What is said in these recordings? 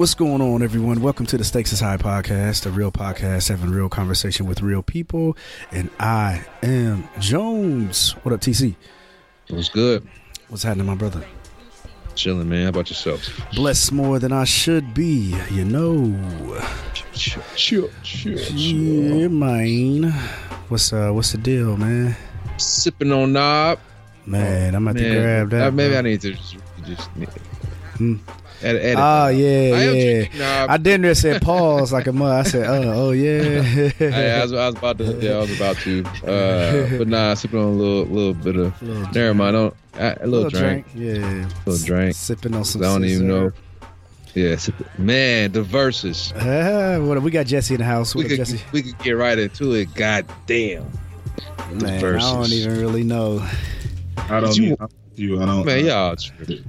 What's going on, everyone? Welcome to the Stakes is High podcast, a real podcast having real conversation with real people. And I am Jones. What up, TC? What's good? What's happening, my brother? Chilling, man. How about yourself? Blessed more than I should be, you know. Chill, chill, chill, Yeah, man. What's uh, what's the deal, man? Sipping on knob. Man, I'm about to grab that. uh, maybe bro. I need to just, just Hmm. Edit, edit Ah, yeah, I yeah. drinking knob. I didn't just say pause like a mother. I said, oh, oh yeah. I, I was, I was about to. Yeah, I was about to. Uh, but nah, sipping on a little, little bit of. Little Never mind. Don't, I, a little, drink. Yeah. A Little drink. Sipping on some I don't even know. Yeah, sip, man. The verses. Ah, what we got Jesse in the house. We What up, could, Jesse? we could get right into it. God damn. The Man, I don't even really know. I don't You- need you. I don't. Man, y'all tripping.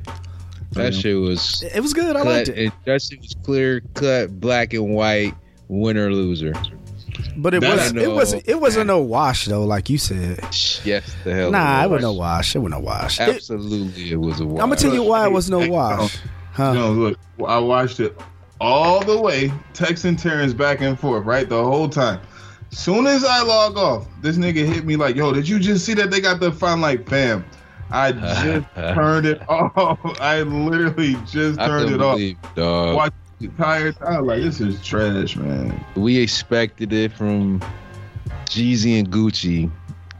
That shit was. It was good. I liked cut, it, that shit was clear cut, black and white, winner loser. but it was. I It wasn't. It wasn't no wash though, like you said. Yes, the hell. Nah, it was wasn't no wash. It wasn't no wash. Absolutely, it was a wash. I'm gonna tell you why it was no Hey, wash. Huh? No, look, I watched it all the way, texting Terrence back and forth, right, the whole time. Soon as I log off, this nigga hit me like, "Yo, did you just see that they got the fun?" Like, bam, I just turned it off. I literally just I turned couldn't it off. believe, dog. Watched the entire time. Like, this is trash, man. We expected it from Jeezy and Gucci.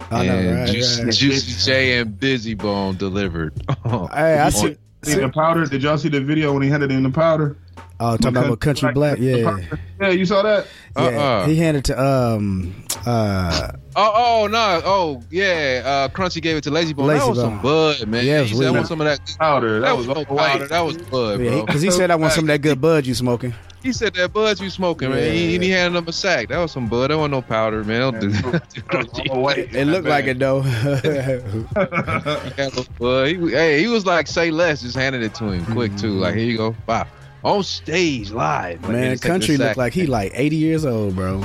I know, and right, Juicy, right. Juicy J and Bizzy Bone delivered. Hey, I see. See the powder? Did y'all see the video when he had it in the powder? Oh, talking about Crunchy Black. Yeah, Yeah, you saw that? yeah. Uh-uh. He handed to um uh Oh, oh no! Oh, yeah. Uh, Crunchy gave it to Layzie Bone. Lazy that was Bone. some bud, man. Yeah, it he said, I want some of that. Powder. That, That, was was no white. powder. That was bud, bro. because he said I want some of that good bud you smoking. He said that bud's you smoking, man. Yeah. He, he handed him a sack. That was some bud. That wasn't no powder, man. Don't do that. That was all white. It looked like it though. Yeah, bud. He, hey, he was like, say less. Just handed it to him quick too. Like, here you go. Bye. On stage live. Like, Man, just Country the looked like he like 80 years old, bro.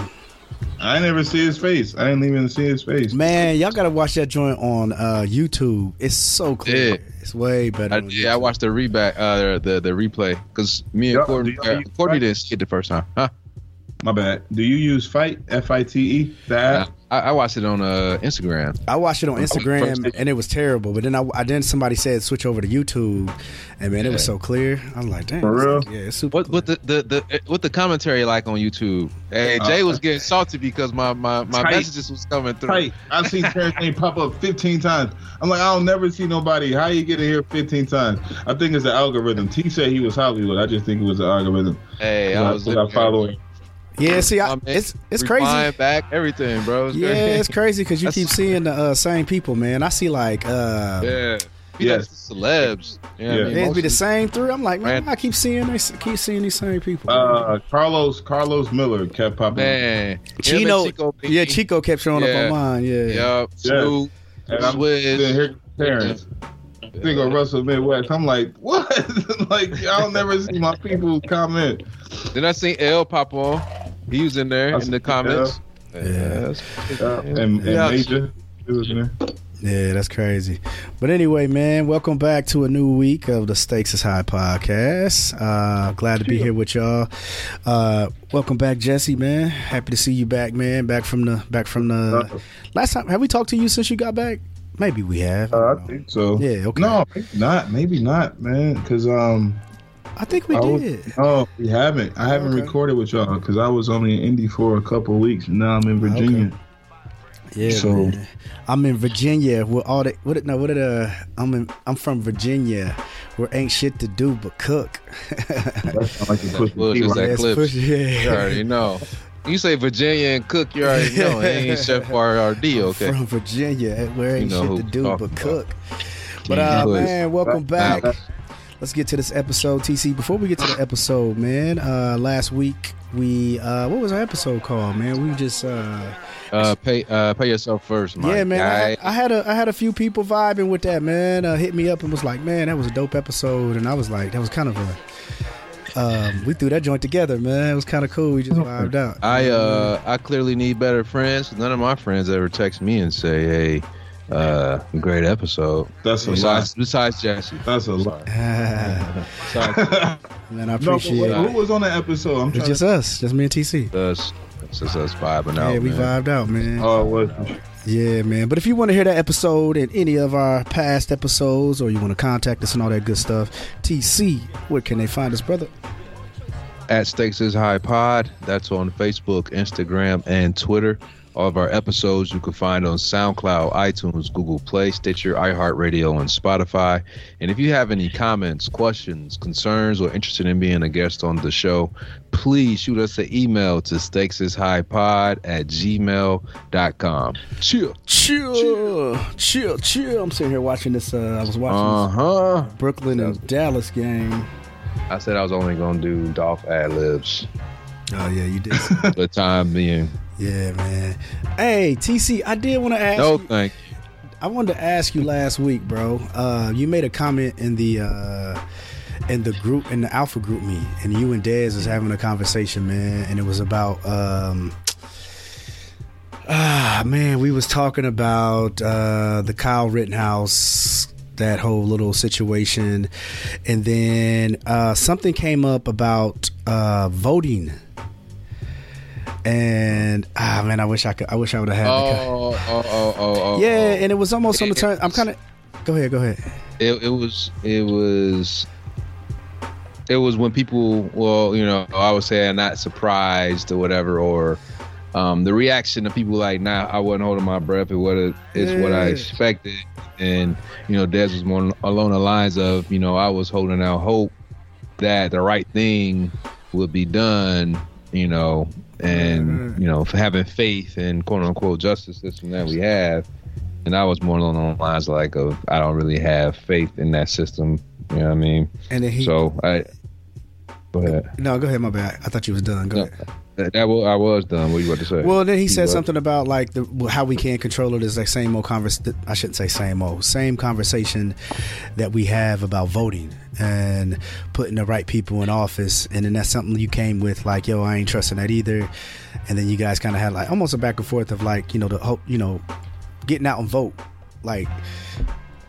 I never see his face. I didn't even see his face. Man, y'all gotta watch that joint on uh, YouTube. It's so clear. Yeah. It's way better. I, on yeah, I watched the reback, uh, the the replay, because me and Yeah, Courtney, uh, Courtney didn't see it the first time. Huh? My bad. Do you use Fight? F I T E. The app? I, I watched it on uh, Instagram. I watched it on Instagram and it was terrible. But then I, I then somebody said switch over to YouTube, and man, it was so clear. I was like, damn, For this- real? yeah, it's super. What what the, the the what the commentary like on YouTube? Hey, Uh, Jay was getting salty because my my, my Tight. messages was coming through. Tight. I've seen Terrence name pop up 15 times. I'm like, I'll never see nobody. How you get in here 15 times? I think it's the algorithm. T said he was Hollywood. I just think it was the algorithm. Hey, I was I looking follow at him. Yeah, see, I, Um, it's it's crazy. back everything, bro. It's Yeah, crazy. it's crazy because you That's- keep seeing the uh, same people, man. I see like uh, yeah. He Yes. celebs. You know what I Yeah. mean? It'd be the same three. I'm like, man, I keep seeing they keep seeing these same people. Uh, Carlos Carlos Miller kept popping. Man, him Chino, Chico yeah, Chico kept showing up on mine. Yeah, Yup. Snoop, And I'm sitting Swizz. Here Think of Russell Midwest. I'm like, what? like, I'll never see my people comment. Then I seen L pop on. He was in there I in the comments. Yeah. that's- and, and Yeah. Major. It was there. Yeah, that's crazy. But anyway, man, welcome back to a new week of the Stakes is High podcast. Uh, glad to be here with y'all. Uh, welcome back, Jesse, man. Happy to see you back, man. Back from the back from the Uh, last time. Have we talked to you since you got back? Maybe we have. I, Uh, don't I think so. Yeah, okay. No, maybe not. Maybe not, man. Because um, I think we I was- did. no, we haven't. I haven't Okay. recorded with y'all because I was only in Indy for a couple of weeks, and now I'm in Virginia. Yeah, So- man. I'm in Virginia where all the what it no what it uh I'm in I'm from Virginia where ain't shit to do but cook. That sound like you That's push the bullshit. T That right. It's clips. You already know. You say Virginia and Cook, you already know. It ain't Chef RRD, okay? From Virginia where ain't You know shit to do but about. cook. But uh man, welcome back. Let's get to this episode, TC. Before we get to the episode, man, uh last week we uh what was our episode called, man? We just uh Uh, pay uh, pay yourself first, my yeah, man. I, I had a I had a few people vibing with that, man. Uh, hit me up and was like, man, that was a dope episode, and I was like, that was kind of a. Um, we threw that joint together, man. It was kind of cool. We just vibed out. I uh I clearly need better friends. None of my friends ever text me and say, "Hey, uh, great episode." That's a lot. Besides, besides Jesse. That's a lot. Besides man, I No, but appreciate who was on the episode? I'm It's just to. us, just me and TC. us, it's just us vibing out. yeah, we man. vibed out, man. Oh, it was. Yeah, man. But if you want to hear that episode and any of our past episodes, or you want to contact us and all that good stuff, TC, where can they find us, brother? at Stakes is High Pod. That's on Facebook, Instagram, and Twitter. All of our episodes you can find on SoundCloud, iTunes, Google Play, Stitcher, iHeartRadio, and Spotify. And if you have any comments, questions, concerns, or interested in being a guest on the show, please shoot us an email to stakesishighpod at gmail.com. Chill. Chill, chill, chill. I'm sitting here watching this. Uh, I was watching Uh huh. this Brooklyn and Dallas game. I said I was only going to do Dolph ad libs Oh yeah, you did. the time being. yeah, man. Hey, TC, I did want to ask. No, you, thank I wanted to ask you last week, bro. Uh, you made a comment in the uh, in the group in the Alpha group meet, and you and Dez was having a conversation, man, and it was about. Um, Ah man, we was talking about uh, the Kyle Rittenhouse, that whole little situation, and then uh, something came up about uh, voting. And ah man, I wish I could. I wish I would have had. the co- Oh, oh, oh, oh, oh. yeah, oh. and it was almost on the turn. I'm kind of. Go ahead. Go ahead. it, it was it was it was when people well you know i would say are not surprised or whatever or um, the reaction of people like nah i wasn't holding my breath it what it is what i expected and you know des was more along the lines of you know i was holding out hope that the right thing would be done you know and Right. you know having faith in quote unquote justice system that we have and I was more along the lines like of I don't really have faith in that system. You know what I mean? And he. so I go ahead. no, go ahead. My bad. I thought you was done. Go No, ahead. That, was, I was done. What you about to say? Well, then he You said what? something about like the how we can't control it is like same old convers. I shouldn't say same old, same conversation that we have about voting and putting the right people in office, and then that's something you came with like, yo, I ain't trusting that either, and then you guys kind of had like almost a back and forth of like, you know, the hope, you know, getting out and vote, like.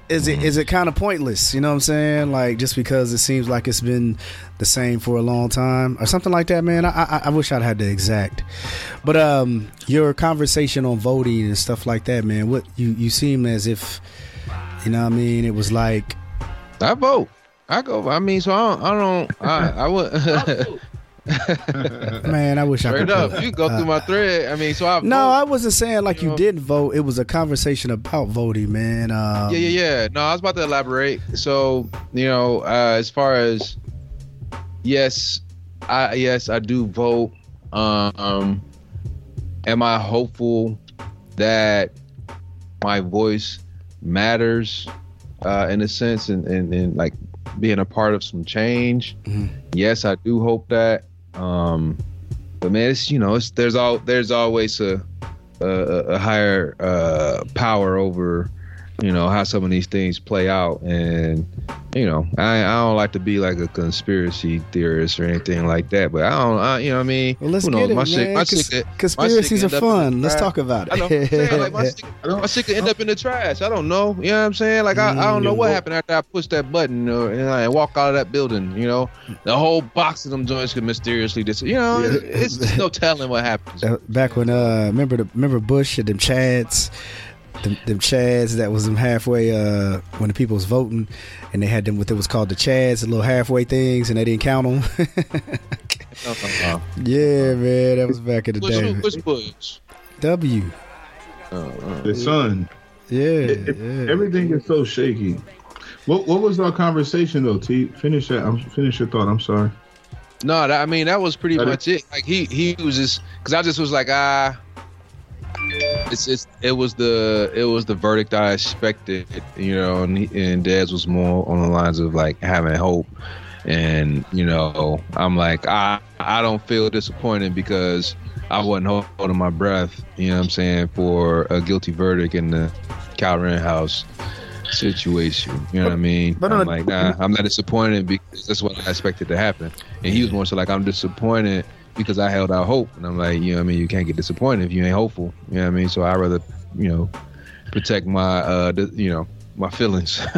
Is it is it kind of pointless? You know what I'm saying? Like just because it seems like it's been the same for a long time or something like that, man. I I, I wish I'd had the exact. But um, your conversation on voting and stuff like that, man. What you you seem as if, you know, what I mean, it was like, I vote. I go. I mean, so I don't. I don't. I, I would. man, I wish I Straight could. up, you go uh, through my thread. I mean, so I. No, vote. I wasn't saying like you You know? didn't vote. It was a conversation about voting, man. Um, yeah, yeah, yeah. No, I was about to elaborate. So, you know, uh, as far as yes, I yes I do vote. Um, am I hopeful that my voice matters uh, in a sense, and, and and like being a part of some change? Mhm. Yes, I do hope that. Um, but man, it's you know, it's there's all there's always a a, a higher uh, power over you know how some of these things play out. And you know I, I don't like to be like a conspiracy theorist or anything like that but I don't I, you know what I mean Well, let's Who get knows? it, my shit my Cons- shit conspiracies are fun. Let's talk about it. I know I'm saying like my it. shit, my shit could end up in the trash I don't know you know what I'm saying like I, I don't know what Mm. happened after I pushed that button or, and I walk out of that building you know the whole box of them joints could mysteriously dis you know Yeah. it's just no telling what happens back when uh remember the remember Bush and them Chads, them, them Chads that was them halfway uh when the people was voting and they had them what it was called the Chads, the little halfway things, and they didn't count them. Yeah, man, that was back in the Push day. who? Push Bush. W. uh, the son. Yeah, It- it- yeah. Everything is so shaky. What What was our conversation though? T, finish that. I'm finish your thought. I'm sorry. No, that, I mean that was pretty That much it. Like he he was just because I just was like ah, it's it's it was the it was the verdict I expected, you know, and he, and Dez was more on the lines of like having hope, and you know I'm like I I don't feel disappointed because I wasn't holding my breath, you know what I'm saying, for a guilty verdict in the Cal House situation. You know what I mean? But I'm like, nah, I'm not disappointed because that's what I expected to happen. And he was more so like, I'm disappointed because I held out hope. And I'm like, you know what I mean? You can't get disappointed if you ain't hopeful. You know what I mean? So I rather, you know, protect my, uh, th- you know, my feelings,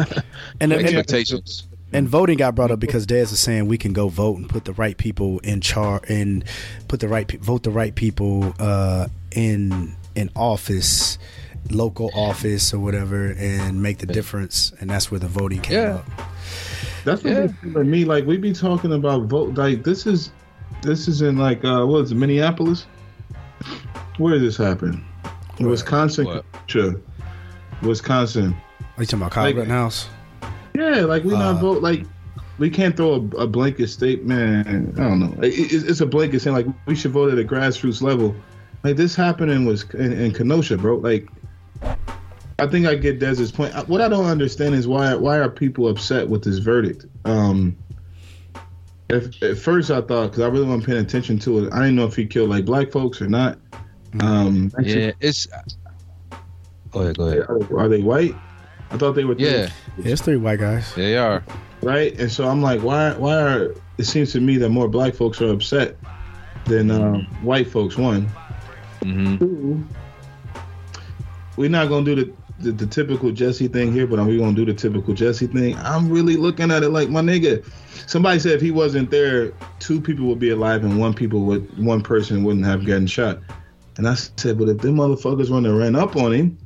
And, my and, expectations. and voting got brought up because Dez is saying we can go vote and put the right people in charge and put the right pe- vote the right people uh, in in office, local office or whatever, and make the difference. And that's where the voting came Yeah. up. That's what Yeah. they feel me. Like we be talking about vote. Like this is this is in like uh what is it, Minneapolis? Where did this happen? Wisconsin. What? Sure. Wisconsin. Are you talking about Kyle Like- Rittenhouse? Yeah, like we not Uh, vote like we can't throw a, a blanket statement. I don't know. It, it- it's a blanket saying like we should vote at a grassroots level. Like this happening was in, in Kenosha, bro. Like I think I get Dez's point. What I don't understand is why why are people upset with this verdict? Um, if, at first I thought because I really wasn't paying attention to it. I didn't know if he killed like black folks or not. Um, Yeah, it's. Go ahead, go ahead. are they white? I thought they were. Yeah, Yeah, it's three white guys. they are. right? And so I'm like, why? Why are? It seems to me that more black folks are upset than um, white folks. One, hmm two. We're not gonna do the, the the typical Jesse thing here, but are we gonna do the typical Jesse thing? I'm really looking at it like my nigga. Somebody said if he wasn't there, two people would be alive and one people would one person wouldn't have gotten shot. And I said, but if them motherfuckers wouldn't have ran up on him,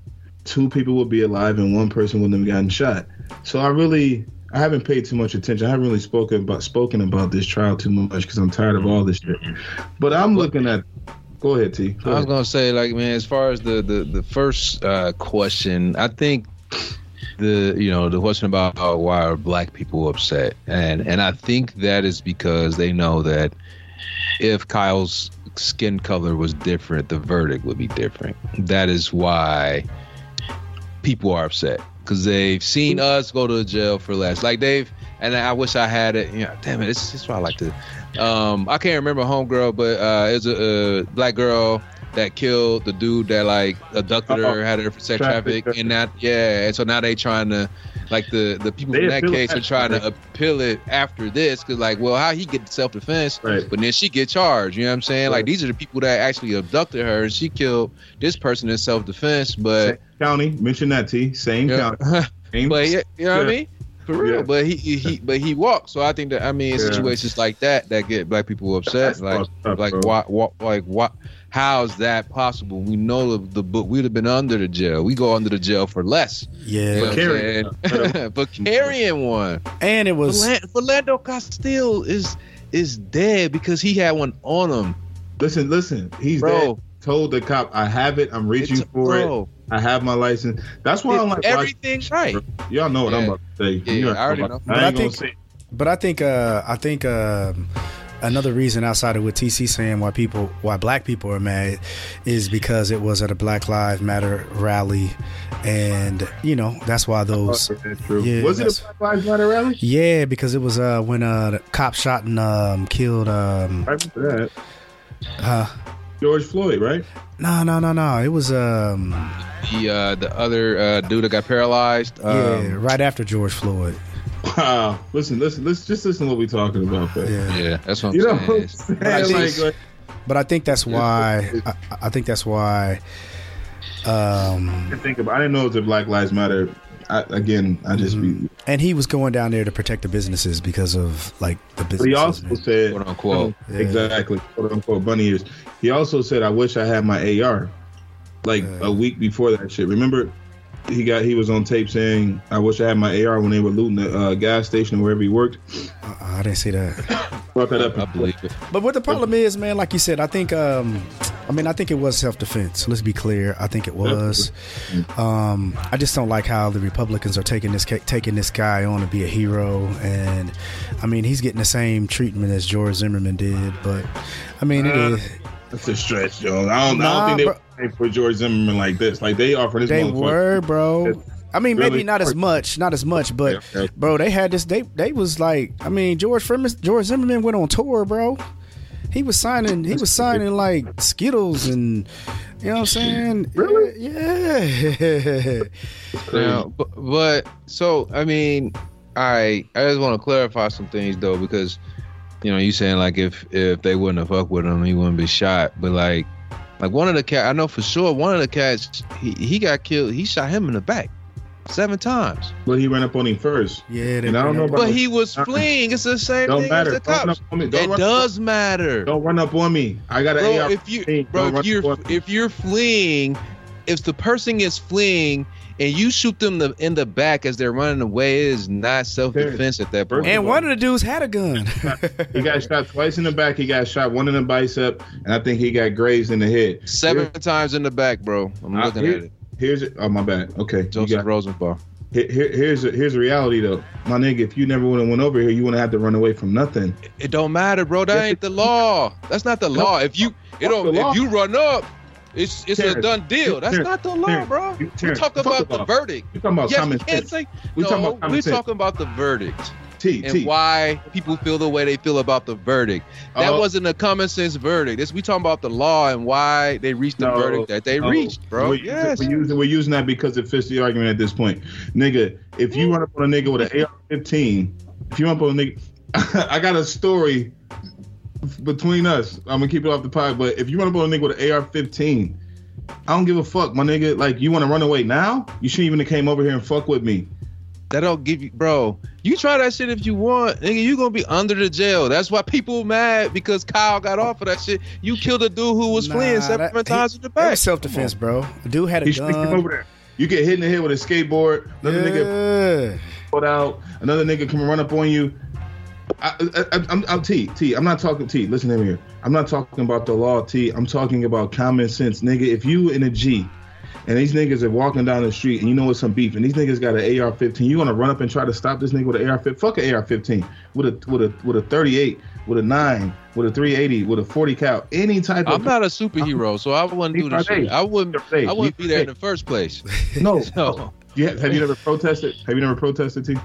two people would be alive and one person wouldn't have gotten shot. So I really I haven't paid too much attention. I haven't really spoken about spoken about this trial too much because I'm tired of all this shit. But I'm looking at. Go ahead, T. Go I was ahead. gonna say, like, man, as far as the the the first uh, question, I think the you know the question about uh, why are black people upset, and and I think that is because they know that if Kyle's skin color was different, the verdict would be different. That is why people are upset because they've seen us go to jail for less. Like they've, and I wish I had it. You know, damn it, this is why I like to. Um, I can't remember homegirl, but uh, it's a, a black girl that killed the dude that like abducted her, Uh-oh. had her for sex Traffic. traffic, and that yeah. And so now they trying to. Like the the people They in that case are trying to appeal it after this because like well how he get self defense Right. but then she get charged. You know what I'm saying? Right. Like these are the people that actually abducted her. and She killed this person in self defense, but Same county. Mention that, T. Same yeah, county. Same- but yeah, you know what I mean? For real. Yeah. But he, he he but he walked. So I think that I mean in Yeah. situations like that that get black people upset. That's like up, like bro. why, why like what how's that possible? We know the, the book we'd have been under the jail. We go under the jail for less. You know Yeah, what carrying- saying? but carrying one. and it was Philando, Philando Castile is is dead because he had one on him, Listen, listen. He's bro. dead. Told the cop, I have it. I'm reaching It's- for it. Bro, I have my license. That's why I'm like, everything right. y'all know what I'm Yeah. about to say. Yeah, You I already know. But I I ain't gonna think- say. But I think uh, I think um another reason outside of what TC saying why people why black people are mad is because it was at a Black Lives Matter rally, and you know that's why those. That's true. Yeah, Was it a Black Lives Matter rally? Yeah, because it was uh, when uh, the cop shot and um, killed. Um, I remember that. uh, George Floyd, right? no, no, no, no. It was um, The uh, the other uh, dude that got paralyzed. yeah, Um, right after George Floyd. Wow. Listen, listen, let's just listen to what we're talking about. man. Yeah. yeah, that's what I'm You know saying. what I'm It's- saying? I Like, see- like, But I think that's why. I, I think that's why. Um, I think about. I didn't know it was a Black Lives Matter. I, again, I just be. and he was going down there to protect the businesses because of like the But businesses. he also said, Quote unquote. Yeah. exactly, quote unquote, bunny ears. He also said, "I wish I had my AR." Like Yeah. a week before that shit. Remember, he got he was on tape saying, "I wish I had my AR" when they were looting the uh, gas station or wherever he worked. Uh, I didn't see that. Brought that up. I believe it. But what the problem is, man, like you said, I think um, I mean, I think it was self defense. Let's be clear. I think it was. Um, I just don't like how the Republicans are taking this taking this guy on to be a hero, and I mean, he's getting the same treatment as George Zimmerman did. But I mean, it Uh, is. That's a stretch, yo. I don't, I don't think bro. they were for George Zimmerman like this. Like they offered this. They were, bro. I mean, maybe Really? not as much, not as much, but bro, they had this. They they was like, I mean, George Freeman, George Zimmerman went on tour, bro. He was signing, he was signing like Skittles and you know what I'm saying? Really? Yeah. Now, but, but so I mean, I I just want to clarify some things though because you know you saying like if if they wouldn't have fucked with him, he wouldn't be shot. But like like one of the cat, I know for sure one of the cats he he got killed. He shot him in the back seven times. But he ran up on him first. yeah, And I don't know about- But he was fleeing. It's the same Don't thing matter. as the Don't run up on me. Don't It run- does matter. Don't run up on me. I got an bro AR. if you bro if you're up on me. if you're fleeing if the person is fleeing and you shoot them the, in the back as they're running away it is not self-defense at that point. point and one of the dudes had a gun. He got shot twice in the back. He got shot one in the bicep, and I think he got grazed in the head. seven times in the back bro i'm looking here- at it Here's it. Oh my bad. Okay. You joseph got- rosenbaum here, here- here's a, here's the reality though, my nigga. If you never would have went over here, you wouldn't have to run away from nothing. it don't matter bro that Yes, ain't the law that's not the law if you it don't if you run up it's it's a done deal that's Terrence, not the law Terrence, bro you- we Terrence, talking about the the verdict We talking about yes common we sense. say We no, talking about common we're sense. talking about the verdict T and T. why people feel the way they feel about the verdict. That Oh. wasn't a common sense verdict. This we talking about the law and why they reached the No, verdict that they no. reached, bro. We're, yes. we're using we're using that because it fits the argument at this point, nigga. If you run up on a nigga with an AR-15, if you run up on a nigga, I got a story between us. I'm gonna keep it off the pod, but if you run up on a nigga with an AR-15, I don't give a fuck, my nigga. Like you want to run away now? You shouldn't even have came over here and fuck with me. That don't give you, bro. You try that shit if you want, nigga. You gonna be under the jail. That's why people mad because Kyle got off of that shit. You killed a dude who was Nah, fleeing seven that- times he- in the back. self defense, bro. The dude had a He should have came gun. over there. You get hit in the head with a skateboard. Another nigga Yeah. put out. Another nigga come run up on you. I, I, I, I'm, I'm T. T. I'm not talking T. Listen to me here. I'm not talking about the law, T. I'm talking about common sense, nigga. If you in a G, and these niggas are walking down the street, and you know it's some beef, and these niggas got an AR-15, you gonna run up and try to stop this nigga with an AR-15? Fuck an AR-15 with a with a with a 38, with a nine, with a 380, with a 40 cal, any type of I'm not a superhero, so I wouldn't do this shit. I wouldn't. I wouldn't be there in the first place. no. So You have, have you never protested? Have you never protested, T?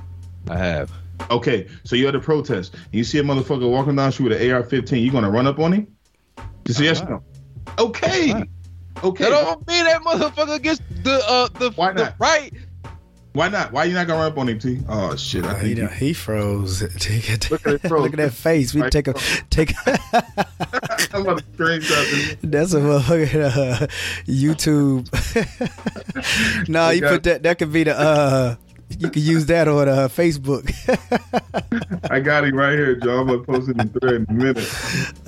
I have. Okay, so you had a protest. You see a motherfucker walking down the street with an AR-15. You gonna run up on him? Yes or no? Okay. Okay. That don't mean that motherfucker gets the uh the, Why the not? right. Why not? Why you not gonna run up on him, T? Oh shit! I He, think you, he froze. Take it. Look at it froze. Look at that face. We Right. take a take. I'm about to screenshot this. That's a motherfucking uh, YouTube. no, you Okay. put that. That could be the. uh You could use that on uh, Facebook. I got him right here, Joe. I'm gonna post it in the thread in a minute.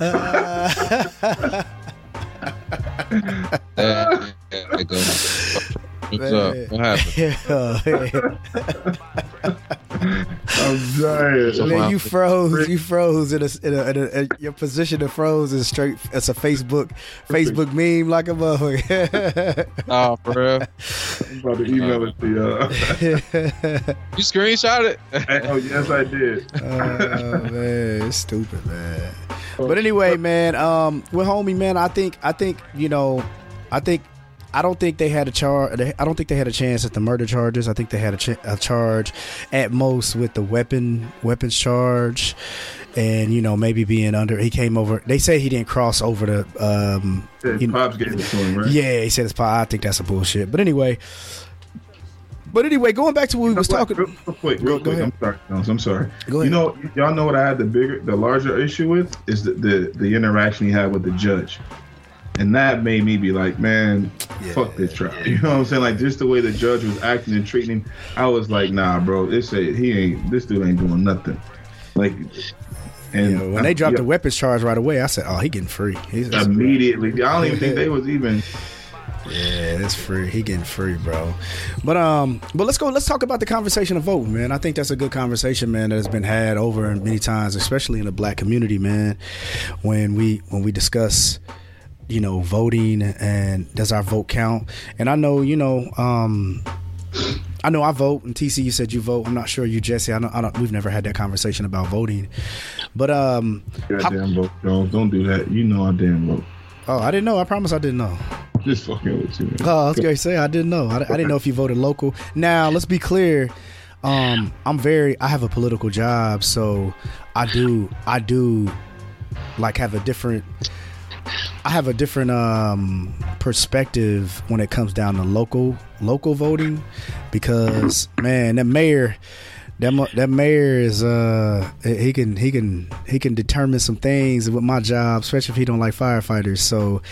Uh, Go. What's up? What happened? I'm dying. So- Man, you froze. You froze in a, in a, in a, in your position of froze is straight. It's a Facebook Facebook meme like a motherfucker. Oh, for real? I'm about to email it to y'all. You screenshot it? oh yes, I did. oh man, it's stupid, man. But anyway, man, um, with homie, man, I think, I think, you know, I think, I don't think they had a charge. I don't think they had a chance at the murder charges. I think they had a, ch- a charge at most with the weapon weapons charge, and you know maybe being under. He came over. They say he didn't cross over the. Um, His you know- gave it to him, right? yeah, he said it's. po- I think that's a bullshit. But anyway. But anyway, going back to what we was talking. Real, real quick, real Go- quick. ahead. I'm sorry. Jones, I'm sorry. Go You know, y'all know what I had the bigger, the larger issue with is the the, the interaction he had with the judge, and that made me be like, man, fuck this trial. You know what I'm saying? Like just the way the judge was acting and treating him, I was like, nah, bro, this ain't he ain't this dude ain't doing nothing. Like, and You know, when they dropped yeah, the weapons charge right away, I said, "Oh, he getting free. He's immediately, I don't even think they was even. Yeah, it's free. He getting free, bro. But um, but let's go. Let's talk about the conversation of voting, man. I think that's a good conversation, man, that has been had over and many times, especially in the black community, man. When we when we discuss, you know, voting and does our vote count? And I know, you know, um, I know I vote, and TC, you said you vote. I'm not sure you, Jesse. I don't. I don't we've never had that conversation about voting, but um, goddamn vote, Jones. Don't do that. You know I damn vote. Oh, I didn't know. I promise I didn't know. Just fucking with you. Man. Oh, I was gonna say I didn't know. I, I didn't know if you voted local. Now let's be clear. Um, I'm very. I have a political job, so I do. I do like have a different. I have a different um, perspective when it comes down to local local voting, because man, that mayor, that that mayor is uh he can he can he can determine some things with my job, especially if he don't like firefighters. So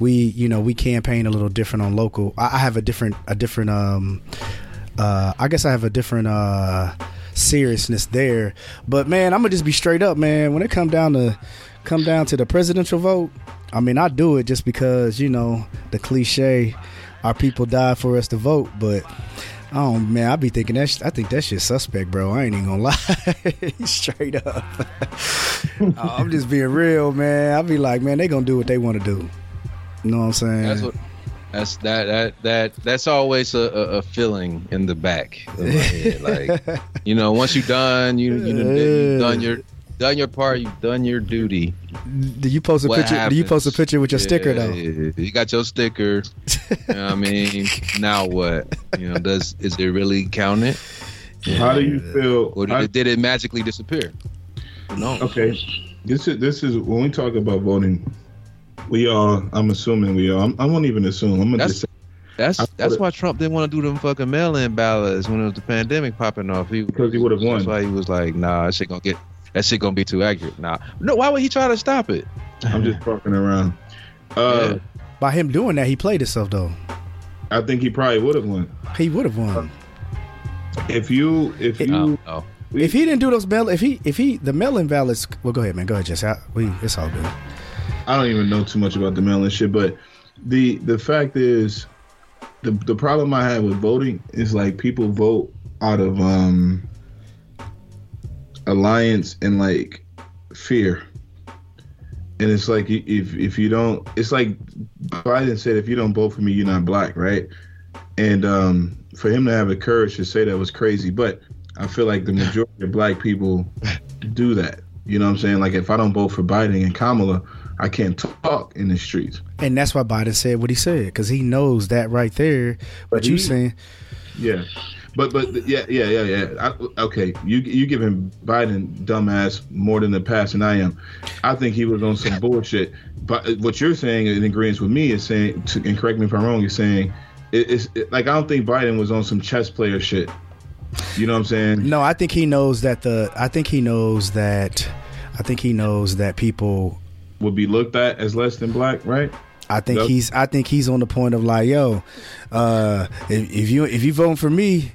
we you know we campaign a little different on local. I, I have a different a different um uh I guess I have a different uh seriousness there. But man, I'm gonna just be straight up, man. When it come down to come down to the presidential vote, I mean I do it just because you know the cliche, our people died for us to vote, but. Oh man, I be thinking that. Sh- I think that shit suspect, bro. I ain't even gonna lie, straight up. Oh, I'm just being real, man. I be like, man, they gonna do what they want to do. You know what I'm saying? That's what. That's that that that that's always a, a, feeling in the back of my head. Like you know, once you're done, you you done, you done your done your part, you've done your duty. do you post a What picture? Do you post a picture with your sticker though? You got your sticker. you know what I mean, now what? You know, does is it really counted? How do you feel? Or did, I- it, did it magically disappear? No. okay, this is this is when we talk about voting. We all, I'm assuming we all. I'm, I won't even assume. I'm gonna That's- just say That's that's why Trump didn't want to do them fucking mail-in ballots when it was the pandemic popping off. He, Because he would've won. That's why he was like, "Nah, that shit gonna get that shit gonna be too accurate." Nah, no. Why would he try to stop it? I'm just fucking around. Uh, Yeah. By him doing that, he played himself though. I think he probably would have won He would have won if you if you. No, no. if he didn't do those mail. If he if he the mail-in ballots. Well, go ahead, man. Go ahead, Jesse. I, we it's all good. I don't even know too much about the mail-in shit, but the the fact is, the the problem I have with voting is like people vote out of um alliance and like fear, and it's like if if you don't, it's like Biden said, if you don't vote for me, you're not black, right? And um for him to have the courage to say that was crazy, but I feel like the majority of black people do that. You know what I'm saying? Like if I don't vote for Biden and Kamala, I can't talk in the streets. And that's why Biden said what he said because he knows that right there. What But you saying? Yeah, but but yeah yeah yeah yeah. I, okay, you you giving Biden dumbass more than the past than I am. I think he was on some bullshit. But what you're saying in agreement with me is saying, to, and correct me if I'm wrong, you're saying it, it's it, like I don't think Biden was on some chess player shit. You know what I'm saying? No, I think he knows that the. I think he knows that. I think he knows that people. Would be looked at as less than black, right? I think Yep. he's. I think he's on the point of like, yo, uh, if, if you if you vote for me,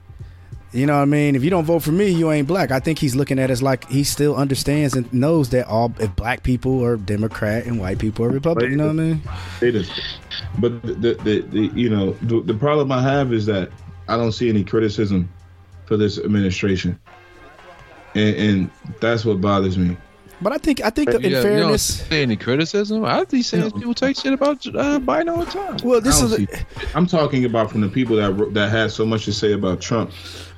you know what I mean. If you don't vote for me, you ain't black. I think he's looking at us like he still understands and knows that all if black people are Democrat and white people are Republican. You know what I mean? It is. But the, the, the, the you know the, the problem I have is that I don't see any criticism for this administration, and, and that's what bothers me. But I think I think in You don't- you don't fairness. see any criticism? I be saying No. people take shit about uh, Biden all the time. Well, this is. don't see- I'm talking about from the people that wrote- that had so much to say about Trump.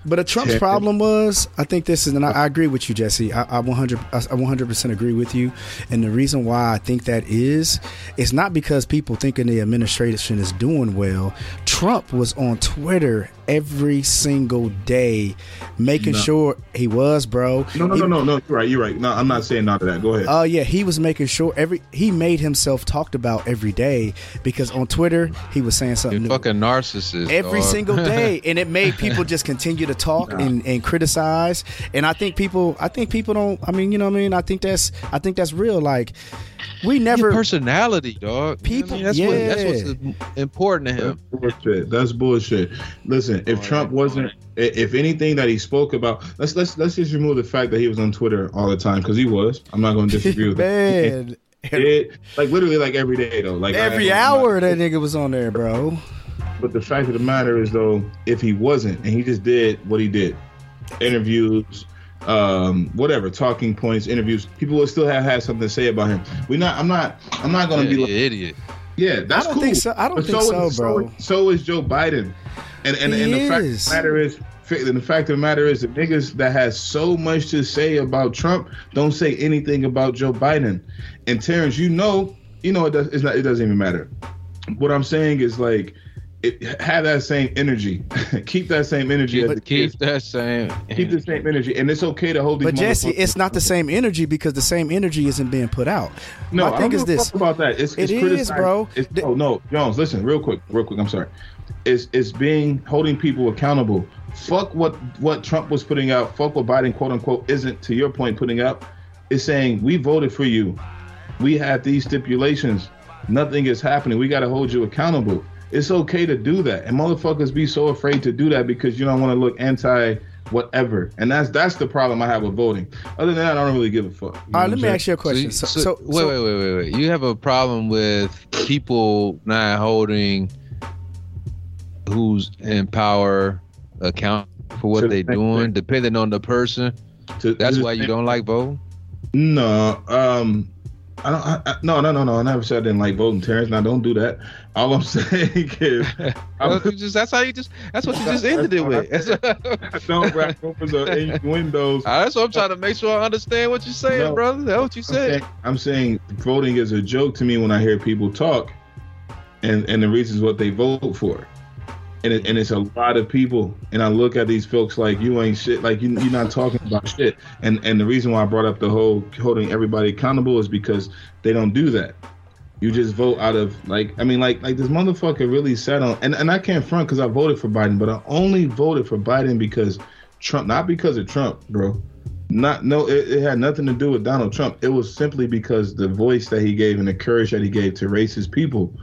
But a Trump's problem was, I think this is, and I, I agree with you, Jesse. I, I 100, I 100% agree with you. And the reason why I think that is, it's not because people thinking the administration is doing well. Trump was on Twitter every single day, making No. sure he was, bro. No, no, He- no, no, no. You're right. You're right. No, I'm not saying none of that. Go ahead. Oh yeah, he was making sure every he made himself talked about every day because on Twitter he was saying something You new fucking narcissist. every dog. single day and it made people just continue to talk and, and criticize and i think people i think people don't i mean you know what i mean i think that's i think that's real like we Your never personality, dog. You know I People- mean? that's, what, that's what's important to him. That's bullshit. That's bullshit. Listen, if oh, Trump wasn't, i- if anything that he spoke about, let's let's let's just remove the fact that he was on Twitter all the time because he was. I'm not going to disagree with that. man It, like literally like every day though. Like every have- hour that nigga was on there bro But the fact of the matter is, though, if he wasn't and he just did what he did, interviews, um, whatever, talking points, interviews, people would still have had something to say about him. We not. I'm not. I'm not gonna Yeah, be. you Like, idiot. Yeah, that's I don't cool. think so- I don't But think so, is- bro. So, so is Joe Biden, and and, He and the fact of the matter is, and the fact of the matter is, the niggas that has so much to say about Trump don't say anything about Joe Biden. And Terrence, you know, you know, it does. It's not. It doesn't even matter. What I'm saying is like, it, have that same energy. keep that same energy. as Keep, the keep that same. Keep the same energy, and it's okay to hold these. But Jesse, it's not the same energy because the same energy isn't being put out. No, My I thing don't is this. about that. It's, It it's is, bro. It's, The- oh no, Jones, listen, real quick, real quick. I'm sorry. It's it's being holding people accountable. Fuck what what Trump was putting out. Fuck what Biden quote unquote isn't. To your point, putting out is saying we voted for you. We had these stipulations. Nothing is happening. We got to hold you accountable. It's okay to do that, and motherfuckers be so afraid to do that because you don't want to look anti whatever. And that's that's the problem I have with voting. Other than that, I don't really give a fuck. You know All what right, I'm let me saying? ask you a question. So, So, so- so, wait, so- wait, wait, wait, wait. You have a problem with people not holding who's in power account for what To they the doing, thing. depending on the person. To- That's why you don't like voting. No, um, I don't. I, I, no, no, no, no. I never said I didn't like voting, Terrence. Now don't do that. All I'm saying is, you just that's how you just that's what you just ended it with. That's, I don't rap rumors or innuendos. that's what I'm trying to make sure I understand what you're saying, No. brother. That's what you I'm said. saying, I'm saying voting is a joke to me when I hear people talk, and and the reasons what they vote for, and it, and it's a lot of people, and I look at these folks like you ain't shit, like you you're not talking about shit, and and the reason why I brought up the whole holding everybody accountable is because they don't do that. You just vote out of like I mean like like this motherfucker really sat on and, and I can't front because I voted for Biden, but I only voted for Biden because Trump, not because of Trump, bro. Not no, it, it had nothing to do with Donald Trump. It was simply because the voice that he gave and the courage that he gave to racist people.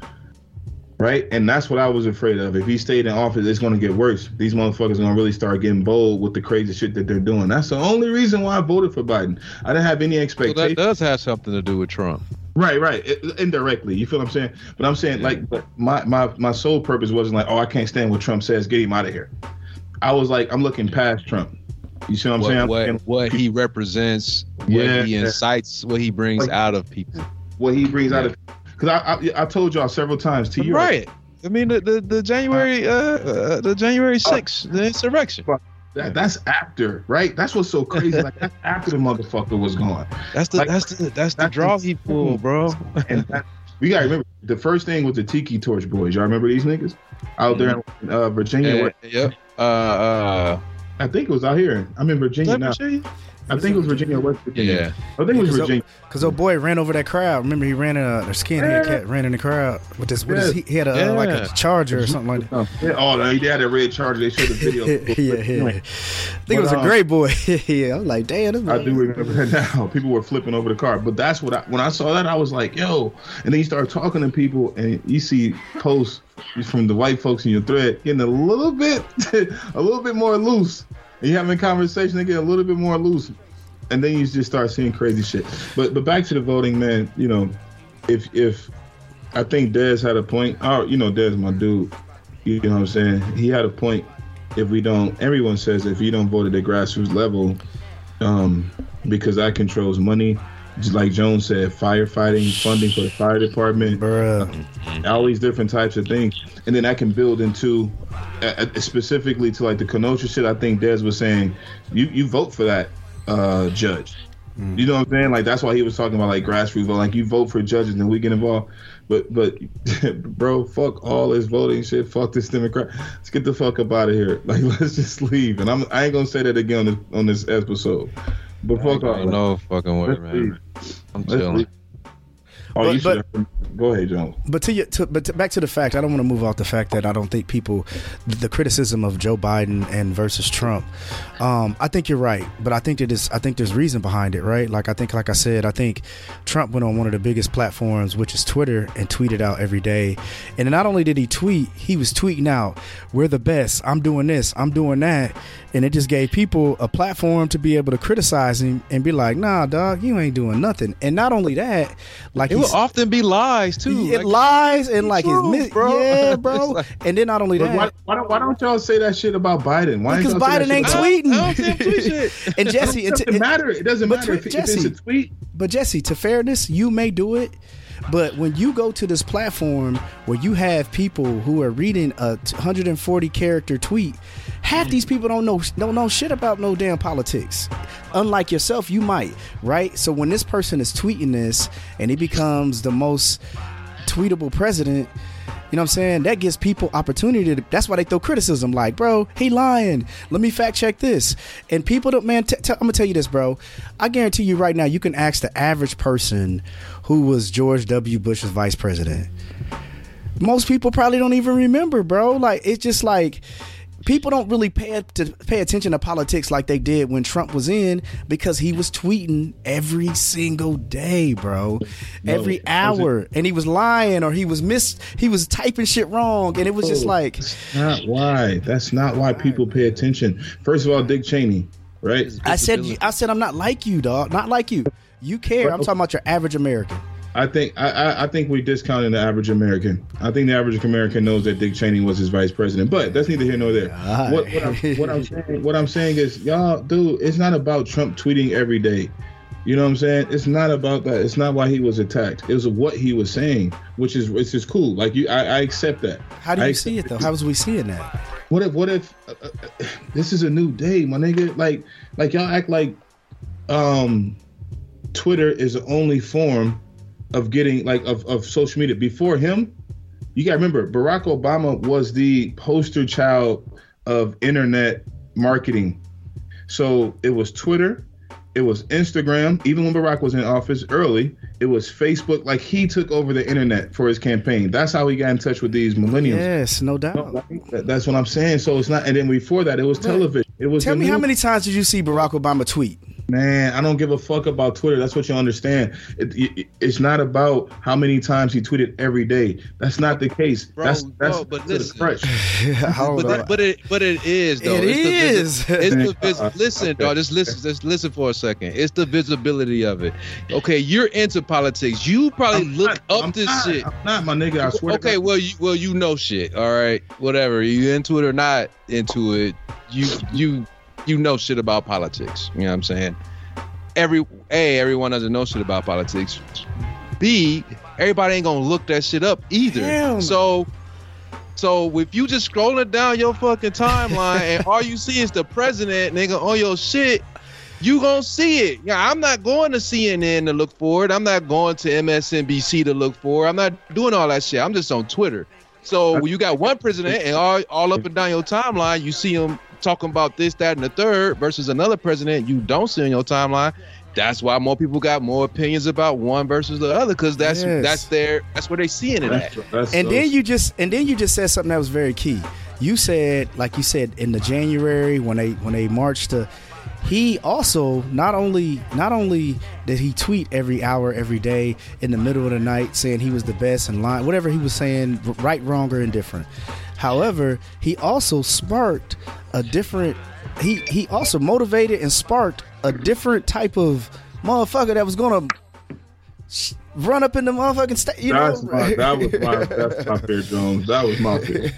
Right? And that's what I was afraid of. If he stayed in office, it's gonna get worse. These motherfuckers are gonna really start getting bold with the crazy shit that they're doing. That's the only reason why I voted for Biden. I didn't have any So expectations. that does have something to do with Trump. Right, right. I- indirectly, you feel what I'm saying? But I'm saying like, my my my sole purpose wasn't like, oh, I can't stand what Trump says. Get him out of here. I was like, I'm looking past Trump. You see what I'm What, saying? I'm what, what he represents, what Yeah. he incites, what he brings Like- out of people. what he brings out of. Because I, I I told y'all several times to you. Right. I mean the the, the January uh, uh the January sixth the insurrection. That, that's after, right? That's what's so crazy. Like that's after the motherfucker was gone. That's the Like- that's the that's the that's draw the- he pulled, bro. And that, we gotta remember the first thing was the Tiki Torch boys. Y'all remember these niggas out there in uh, Virginia? Yeah, where- yep. Uh uh I think it was out here. I'm in Virginia now. I think it was Virginia, West Virginia. Yeah. I think it was Virginia. Because old boy ran over that crowd. Remember, he ran uh, their skinhead cat ran in the crowd with this. With his, he, he had a uh, like a charger or something like that. Oh, yeah, oh, no, he had a red charger. They showed the video. yeah, yeah. I think it was But, a um, great boy. yeah, I'm like, damn. I do remember that now. People were flipping over the car, but that's what I when I saw that I was like, yo. And then you start talking to people, and you see posts from the white folks in your thread getting a little bit, a little bit more loose. You having a conversation, they get a little bit more loose, and then you just start seeing crazy shit. But but back to the voting, man. You know, if if I think Dez had a point. Oh, you know, Dez, my dude. You know what I'm saying? He had a point. If we don't, everyone says if you don't vote at the grassroots level, um, because that controls money. Like Jones said, firefighting, funding for the fire department, Bruh. all these different types of things, and then that can build into uh, uh, specifically to like the Kenosha shit. I think Des was saying, you you vote for that uh, judge. You know what I'm saying? Like that's why he was talking about like grassroots vote. Like you vote for judges and we get involved. But but bro, fuck all this voting shit. Fuck this Democrat. Let's get the fuck up out of here. Like let's just leave. And I'm I ain't gonna say that again on this on this episode. But fuck all. that. no fucking way, man. leave. I'm Let's chilling. leave. Oh, But- you should. Go ahead, Jones. But to, to but to, back to the fact, I don't want to move off the fact that I don't think people, the criticism of Joe Biden and versus Trump. Um, I think you're right, but I think that is I think there's reason behind it, right? Like I think, like I said, I think Trump went on one of the biggest platforms, which is Twitter, and tweeted out every day. And not only did he tweet, he was tweeting out, "We're the best. I'm doing this. I'm doing that," and it just gave people a platform to be able to criticize him and be like, "Nah, dog, you ain't doing nothing." And not only that, like It will often be lies too. it Like, lies and like his true, mis- bro. yeah, bro. like- and then not only But why, that, why, don't, why don't y'all say that shit about Biden? Why because y'all say that Biden ain't tweeting. I don't see him tweet shit. and Jesse, It doesn't to- matter. It doesn't but matter if, tweet- if it's Jesse. a tweet. but Jesse, to fairness, you may do it, But when you go to this platform where you have people who are reading a 140 character tweet, half these people don't know don't know shit about no damn politics. Unlike yourself, you might, right? So when this person is tweeting this and he becomes the most tweetable president, you know what I'm saying? That gives people opportunity. To, that's why they throw criticism like, bro, he lying. Let me fact check this. And people don't, man, t- t- I'm going to tell you this, bro. I guarantee you right now, you can ask the average person who was George W. Bush's vice president. Most people probably don't even remember, bro. Like, it's just like, people don't really pay to pay attention to politics like they did when Trump was in because he was tweeting every single day, bro, no, every hour, and he was lying or he was miss he was typing shit wrong, and it was just oh, like that's not why. That's not why people pay attention. First of all, Dick Cheney, right? I said I said I'm not like you, dog. Not like you. You care. I'm talking about your average American. I think I, I think we discounted the average American. I think the average American knows that Dick Cheney was his vice president, but that's neither here nor there. What, what, I'm, what, I'm, saying, what I'm saying is, y'all, dude, it's not about Trump tweeting every day. You know what I'm saying? It's not about that. It's not why he was attacked. It was what he was saying, which is which is cool. Like you, I, I accept that. How do you see it though? How was we seeing that? What if? What if? Uh, uh, this is a new day, my nigga. Like, like y'all act like, um, Twitter is the only form of getting like of, of social media. Before him, you gotta remember Barack Obama was the poster child of internet marketing. So it was Twitter, it was Instagram. Even when Barack was in office early, it was Facebook. Like he took over the internet for his campaign. That's how he got in touch with these millennials. Yes, no doubt. That's what I'm saying. So it's not. And then before that, it was television. It was. Tell me how many times did you see Barack Obama tweet? Man, I don't give a fuck about Twitter. That's what you understand. It, it, it's not about how many times he tweeted every day. That's not the case. Bro, that's that's bro, but listen, fresh. but, but, it but it is though. It it's is. The, it's the vis- listen, dog. Just listen. Just listen for a second. It's the visibility of it. Okay, you're into politics. You probably I'm look not, up I'm this not, shit. I'm not my nigga. I swear. Okay, well you well you know shit. All right, whatever. You into it or not into it? You you you know shit about politics. You know what I'm saying? Every A, everyone doesn't know shit about politics. B, everybody ain't gonna look that shit up either. Damn. So so if you just scrolling down your fucking timeline and all you see is the president nigga on your shit, you gonna see it. Yeah, I'm not going to CNN to look for it. I'm not going to MSNBC to look for it. I'm not doing all that shit. I'm just on Twitter. So you got one president and all, all up and down your timeline, you see him talking about this, that, and the third versus another president you don't see on your timeline. That's why more people got more opinions about one versus the other because that's yes. that's their that's where they seeing it that's, at. That's and so then you just and then you just said something that was very key. You said like you said in the January when they when they marched to he also not only not only did he tweet every hour every day in the middle of the night saying he was the best in line whatever he was saying right wrong or indifferent However, he also sparked a different. He he also motivated and sparked a different type of motherfucker that was gonna run up in the motherfucking state. You that's know, my, that was my that's my fear, Jones. That was my fear.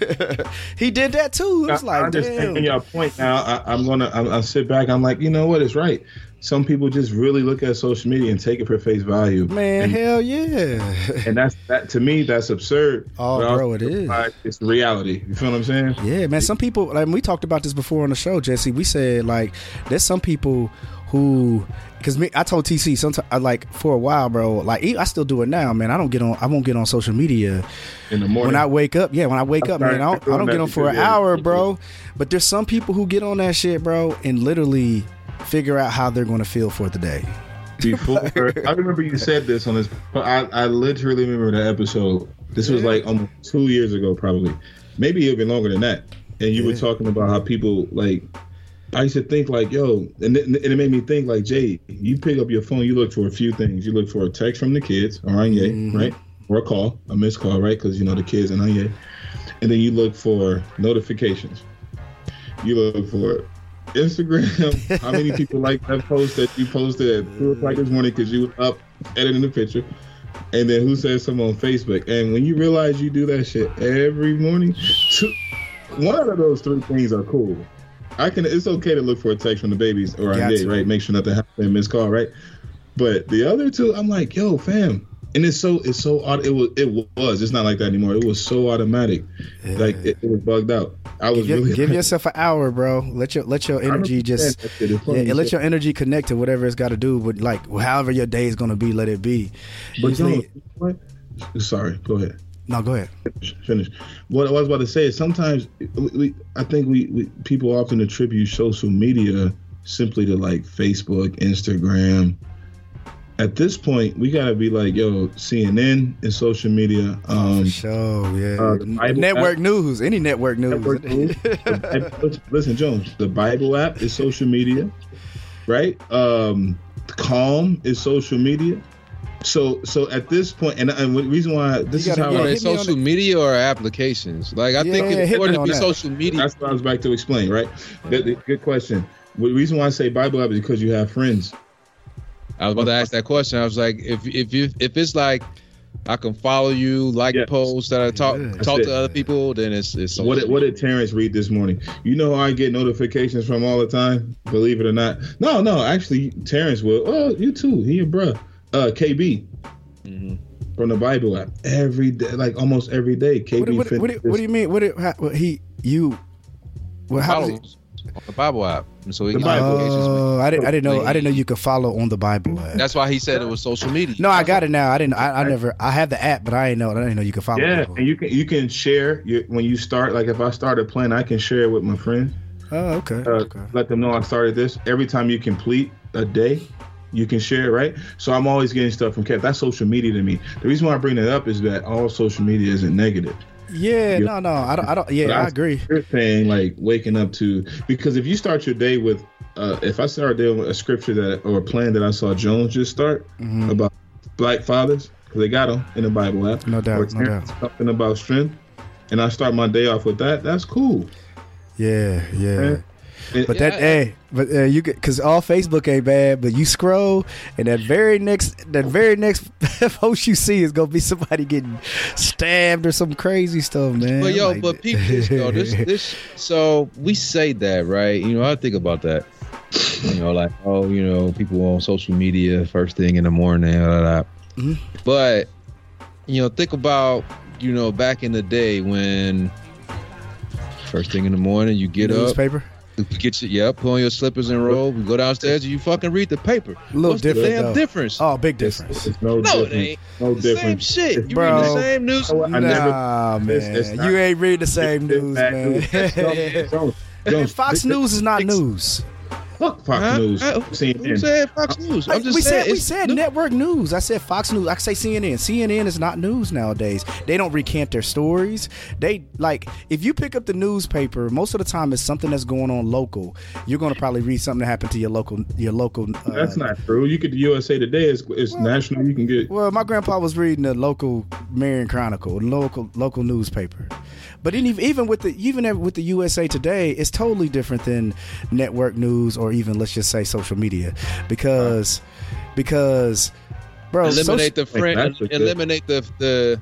he did that too. It was I, like, I'm just taking your point now. I, am gonna I, I sit back. I'm like, you know what? It's right some people just really look at social media and take it for face value. Man, and, hell yeah. and that's that to me, that's absurd. Oh, bro, it is. It's the reality. You feel what I'm saying? Yeah, man. Some people, like we talked about this before on the show, Jesse. We said like there's some people who because me I told TC sometimes I like for a while, bro. Like I still do it now, man. I don't get on. I won't get on social media in the morning when I wake up. Yeah, when I wake up, man, I don't, I don't get on for an hour, bro. But there's some people who get on that shit, bro, and literally figure out how they're going to feel for the day. Before I remember you said this on this, I, I literally remember that episode. This was like almost two years ago, probably, maybe even longer than that. And you yeah. were talking about how people like. I used to think like, yo, and it, and it made me think like, Jay, you pick up your phone, you look for a few things. You look for a text from the kids, or Anye, mm-hmm. right, or a call, a missed call, right, because you know the kids and Anye, and then you look for notifications. You look for Instagram, how many people like that post that you posted at two o'clock this morning because you were up editing the picture? And then who says something on Facebook? And when you realize you do that shit every morning, two, one of those three things are cool. I can. It's okay to look for a text from the babies or Anye, right? Make sure nothing happened. Miss call, right? But the other two, I'm like, yo, fam, and it's so it's so odd. It was it was. It's not like that anymore. It was so automatic, Yeah. like it, it was bugged out. I was Give, really give yourself an hour, bro. Let your let your energy just yeah, and let your energy connect to whatever it's got to do with like however your day is gonna be. Let it be. But you know what? Sorry, go ahead. no, go ahead. Finish. What I was about to say is sometimes we, we I think we, we people often attribute social media simply to like Facebook, Instagram. At this point, we gotta be like, yo, CNN is social media. Um, For sure, yeah. uh, Bible network app- news, any network news. Network news. The- listen, Jones, the Bible app is social media, right? Um, Calm is social media. So, so at this point, and, and the reason why this is gotta- how yeah, I, they hit me on social the- media or applications? Like I think Yeah, in hit order to be that. social media, that's what I was back to explain, right? The, the- good question. The reason why I say Bible app is because you have friends. I was about to ask that question. I was like, if if you if it's like I can follow you, like Yes. posts that I talk Yeah. talk That's to other people, then it's it's What did, what did. Terrence read this morning? You know I get notifications from all the time? Believe it or not. No, no, actually, Terrence will. Oh, you too. He and bruh. Uh, KB Mhm. from the Bible app every day, like almost every day. KB What, do- what, what, do- what do you mean? What, do- how, what he you? Well, how does he, follows on the Bible app, and so he The can Bible. Oh, I didn't. I didn't know. I didn't know you could follow on the Bible app. That's why he said it was social media. No, I got it now. I didn't. I, I never. I have the app, but I didn't know. I didn't know you could follow. Yeah, people. and you can you can share your, when you start. Like if I started playing, I can share it with my friends. Oh, okay. Uh, okay. Let them know I started this. Every time you complete a day, you can share it, right? So I'm always getting stuff from Kev. That's social media to me. The reason why I bring that up is that all social media isn't negative. Yeah. No. No. I don't. I don't. Yeah. But I agree. You're saying like waking up to because if you start your day with, uh, if I start day with a scripture that or a plan that I saw Jones just start Mhm. about black fathers because they got them in the Bible app. No doubt, no doubt. Something about strength, and I start my day off with that. That's cool. Yeah. Yeah. And- But Yeah, that, I- hey, but uh, you get because all Facebook ain't bad, but you scroll and that very next, that very next post you see is gonna be somebody getting stabbed or some crazy stuff, man. But yo, Like- but people, this, though, this, this, so we say that, right? You know, I think about that. You know, like, oh, you know, people on social media first thing in the morning, blah, blah, blah. Mhm. but you know, think about, you know, back in the day when first thing in the morning you get up, newspaper. You get your, yeah, put on your slippers and robe, you go downstairs and you fucking read the paper. A little What's the damn though. difference? Oh, big difference. it's no, no, it ain't. No The same shit. You Bro. read the same news. You know what? Never- nah, man, it's- it's not- you ain't read the same news, man. Fox News is not this- news. Fuck Fox Huh? News. Huh? Who CNN. said Fox News? I'm just we saying. said we said no- network news. I said Fox News. I say CNN. CNN is not news nowadays. They don't recant their stories. They like if you pick up the newspaper, most of the time it's something that's going on local. You're going to probably read something that happened to your local your local. Uh, That's not true. You could the USA Today is it's national. You can get Well, my grandpa was reading the local Marion Chronicle, local local newspaper. But even even with the even with the USA Today, it's totally different than network news or even let's just say social media, because because bro, eliminate the friend, That's a good- eliminate the the,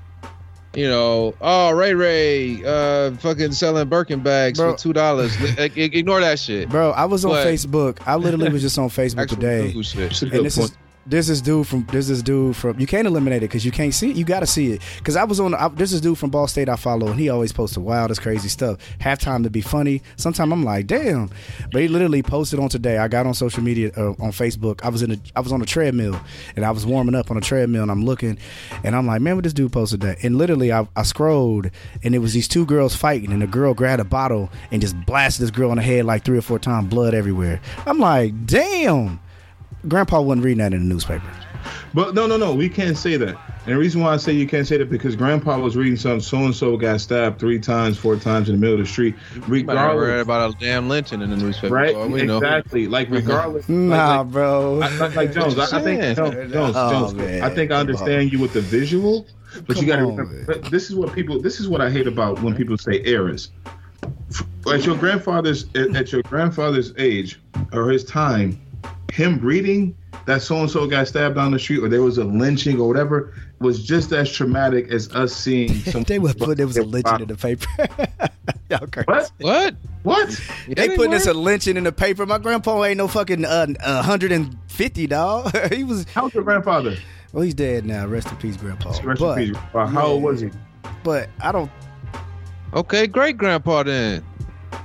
you know, oh Ray Ray, uh, fucking selling Birkin bags Bro. for two dollars. Ignore that shit. Bro, I was on But- Facebook. I literally was just on Facebook today. Google shit. It's a And this point. Is this is dude from there's this is dude from you can't eliminate it because you can't see it. You got to see it. Because I was on I, this is dude from Ball State I follow and he always posts the wildest crazy stuff. Halftime to be funny. Sometimes I'm like damn, but he literally posted on today. I got on social media uh, on Facebook. I was in a I was on a treadmill and I was warming up on a treadmill and I'm looking and I'm like man what this dude posted that and literally I, I scrolled and it was these two girls fighting and the girl grabbed a bottle and just blasted this girl in the head like three or four times blood everywhere. I'm like damn. Grandpa wasn't reading that in the newspaper. But no, no, no. We can't say that. And the reason why I say you can't say that because Grandpa was reading something. So and so got stabbed three times, four times in the middle of the street. You might have read about a damn lynching in the newspaper. right? boy. We know. Exactly. Like regardless. Nah, like, bro. like, like, like Jones, I, I think saying. Jones, Jones, Oh, Jones. I think I understand you with the visual, but Come you got to on, remember. but This is what people. This is what I hate about when people say eras. At your grandfather's at at your grandfather's age or his time, him reading that so and so got stabbed down the street or there was a lynching or whatever was just as traumatic as us seeing. Some, they would put there was a lynching in the paper. Y'all crazy. What? What? What? Yeah, They putting this a lynching in the paper. My grandpa ain't no fucking uh, 150 dog. he was How's your grandfather? Well, he's dead now. Rest in peace, Grandpa. Rest but, in peace. Uh, how old was he? But I don't. Okay, great grandpa then.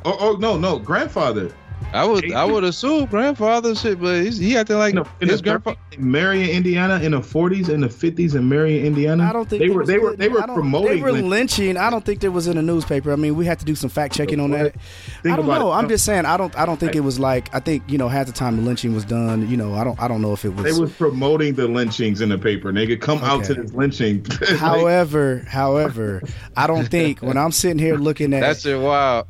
Oh, oh no, no, grandfather. I would I would assume grandfather shit, but he's, he acting like In, the, in his grandfather. grandpa. 30s in Marion, Indiana, in the 40s and the 50s in Marion, Indiana. I don't think they it were was they were they were promoting. They were lynch- lynching. I don't think that was in the newspaper. I mean, we had to do some fact checking on that. Think I don't know. It. I'm just saying. I don't. I don't think it was like. I think you know half the time the lynching was done. You know. I don't. I don't know if it was. They was promoting the lynchings in the paper. And they could come out to Okay. this lynching. However, however, I don't think when I'm sitting here looking at That's it. Wow.